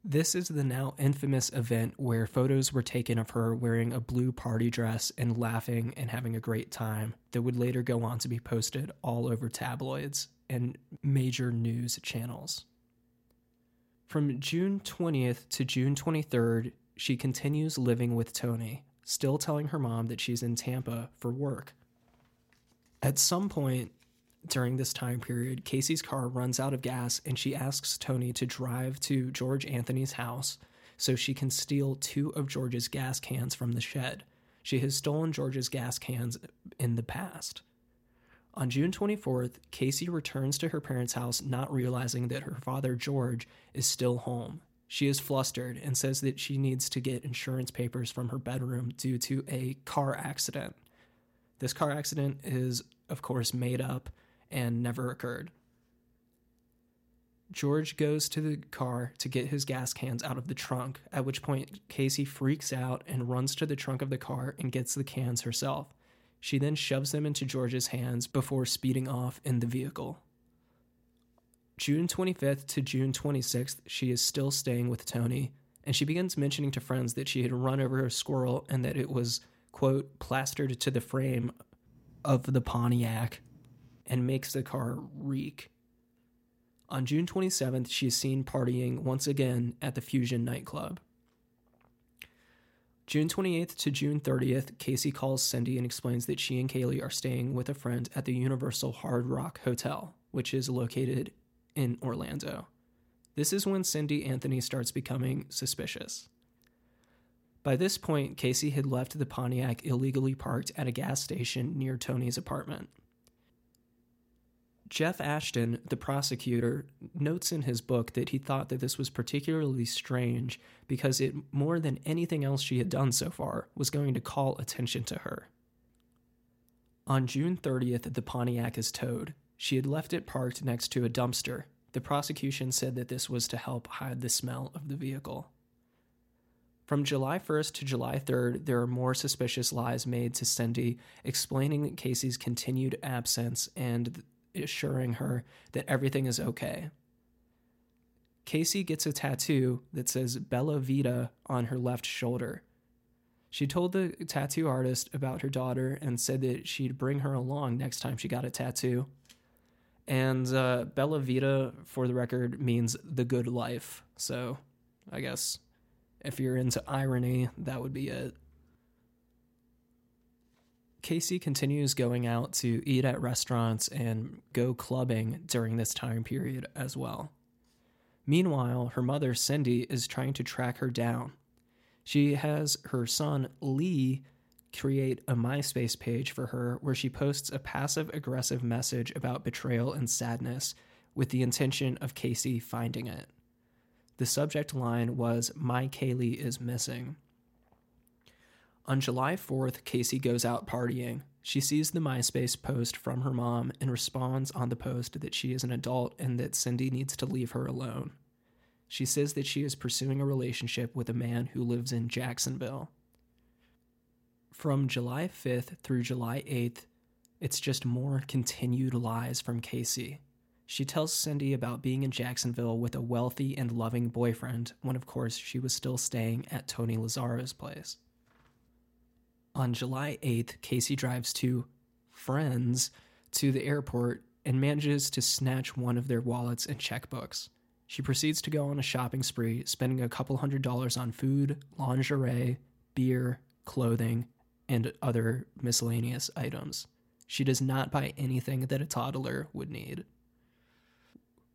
Speaker 1: This is the now infamous event where photos were taken of her wearing a blue party dress and laughing and having a great time that would later go on to be posted all over tabloids and major news channels. From June 20th to June 23rd, she continues living with Tony, still telling her mom that she's in Tampa for work. At some point, during this time period, Casey's car runs out of gas and she asks Tony to drive to George Anthony's house so she can steal two of George's gas cans from the shed. She has stolen George's gas cans in the past. On June 24th, Casey returns to her parents' house not realizing that her father, George, is still home. She is flustered and says that she needs to get insurance papers from her bedroom due to a car accident. This car accident is, of course, made up and never occurred. George goes to the car to get his gas cans out of the trunk, at which point Casey freaks out and runs to the trunk of the car and gets the cans herself. She then shoves them into George's hands before speeding off in the vehicle. June 25th to June 26th, she is still staying with Tony, and she begins mentioning to friends that she had run over a squirrel and that it was, quote, plastered to the frame of the Pontiac and makes the car reek. On June 27th, she is seen partying once again at the Fusion nightclub. June 28th to June 30th, Casey calls Cindy and explains that she and Caylee are staying with a friend at the Universal Hard Rock Hotel, which is located in Orlando. This is when Cindy Anthony starts becoming suspicious. By this point, Casey had left the Pontiac illegally parked at a gas station near Tony's apartment. Jeff Ashton, the prosecutor, notes in his book that he thought that this was particularly strange because it, more than anything else she had done so far, was going to call attention to her. On June 30th, the Pontiac is towed. She had left it parked next to a dumpster. The prosecution said that this was to help hide the smell of the vehicle. From July 1st to July 3rd, there are more suspicious lies made to Cindy, explaining Casey's continued absence and assuring her that everything is okay. Casey gets a tattoo that says Bella Vita on her left shoulder. She told the tattoo artist about her daughter and said that she'd bring her along next time she got a tattoo. And uh, Bella Vita, for the record, means the good life. So I guess if you're into irony, that would be it. Casey continues going out to eat at restaurants and go clubbing during this time period as well. Meanwhile, her mother, Cindy, is trying to track her down. She has her son, Lee, create a MySpace page for her where she posts a passive aggressive message about betrayal and sadness with the intention of Casey finding it. The subject line was, My Caylee is missing. On July 4th, Casey goes out partying. She sees the MySpace post from her mom and responds on the post that she is an adult and that Cindy needs to leave her alone. She says that she is pursuing a relationship with a man who lives in Jacksonville. From July 5th through July 8th, it's just more continued lies from Casey. She tells Cindy about being in Jacksonville with a wealthy and loving boyfriend when, of course, she was still staying at Tony Lazzaro's place. On July 8th, Casey drives two friends to the airport and manages to snatch one of their wallets and checkbooks. She proceeds to go on a shopping spree, spending a couple hundred dollars on food, lingerie, beer, clothing, and other miscellaneous items. She does not buy anything that a toddler would need.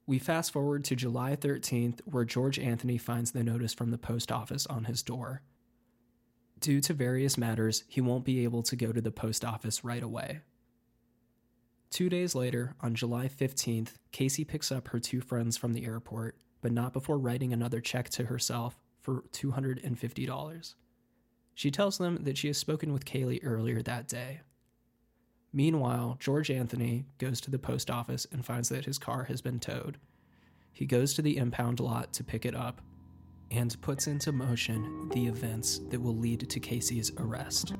Speaker 1: We fast forward to July 13th, where George Anthony finds the notice from the post office on his door. Due to various matters, he won't be able to go to the post office right away. Two days later, on July 15th, Casey picks up her two friends from the airport, but not before writing another check to herself for $250. She tells them that she has spoken with Caylee earlier that day. Meanwhile, George Anthony goes to the post office and finds that his car has been towed. He goes to the impound lot to pick it up and puts into motion the events that will lead to Casey's arrest.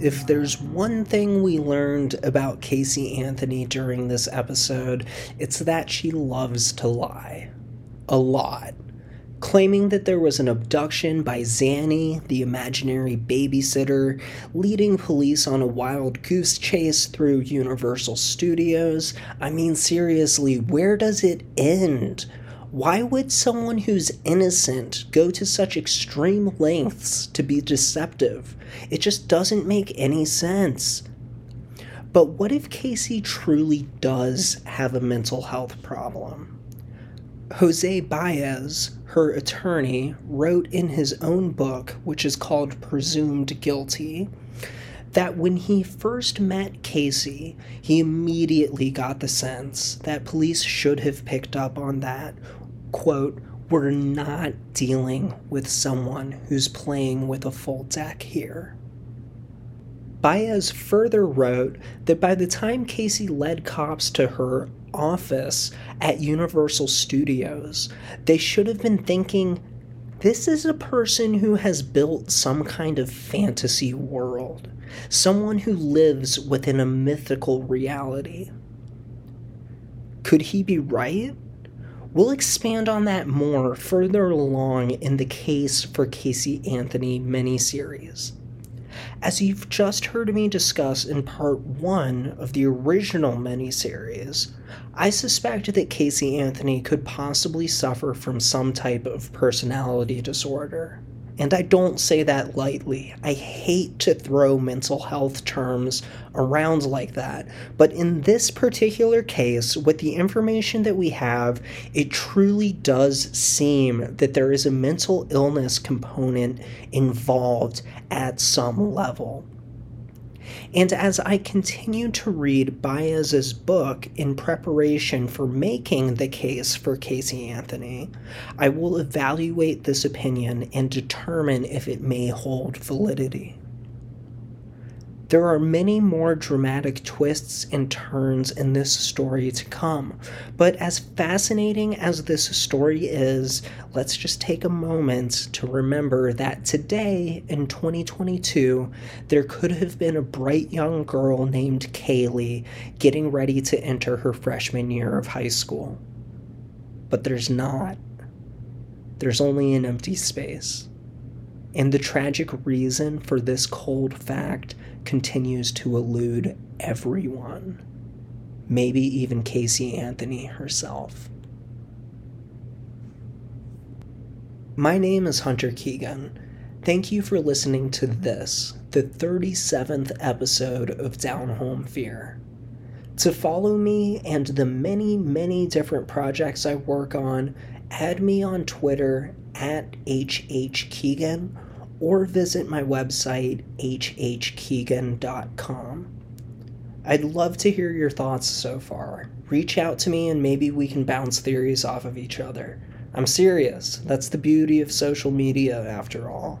Speaker 2: If there's one thing we learned about Casey Anthony during this episode, it's that she loves to lie. A lot. Claiming that there was an abduction by Zanny, the imaginary babysitter, leading police on a wild goose chase through Universal Studios. I mean, seriously, where does it end? Why would someone who's innocent go to such extreme lengths to be deceptive? It just doesn't make any sense. But what if Casey truly does have a mental health problem? Jose Baez, her attorney, wrote in his own book, which is called Presumed Guilty, that when he first met Casey, he immediately got the sense that police should have picked up on that quote, we're not dealing with someone who's playing with a full deck here. Baez further wrote that by the time Casey led cops to her office at Universal Studios, they should have been thinking this is a person who has built some kind of fantasy world, someone who lives within a mythical reality.
Speaker 1: Could he be right? We'll expand on that more further along in the Case for Casey Anthony miniseries. As you've just heard me discuss in part one of the original miniseries, I suspect that Casey Anthony could possibly suffer from some type of personality disorder. And I don't say that lightly. I hate to throw mental health terms around like that. But in this particular case, with the information that we have, it truly does seem that there is a mental illness component involved at some level. And as I continue to read Baez's book in preparation for making the case for Casey Anthony, I will evaluate this opinion and determine if it may hold validity. There are many more dramatic twists and turns in this story to come, but as fascinating as this story is, let's just take a moment to remember that today in 2022, there could have been a bright young girl named Caylee getting ready to enter her freshman year of high school. But there's not. There's only an empty space. And the tragic reason for this cold fact continues to elude everyone, maybe even Casey Anthony herself. My name is Hunter Keegan. Thank you for listening to this, the 37th episode of Down Home Fear. To follow me and the many, many different projects I work on, add me on Twitter at HHKeegan or visit my website, hhkeegan.com. I'd love to hear your thoughts so far. Reach out to me and maybe we can bounce theories off of each other. I'm serious. That's the beauty of social media, after all.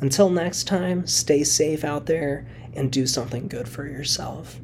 Speaker 1: Until next time, stay safe out there and do something good for yourself.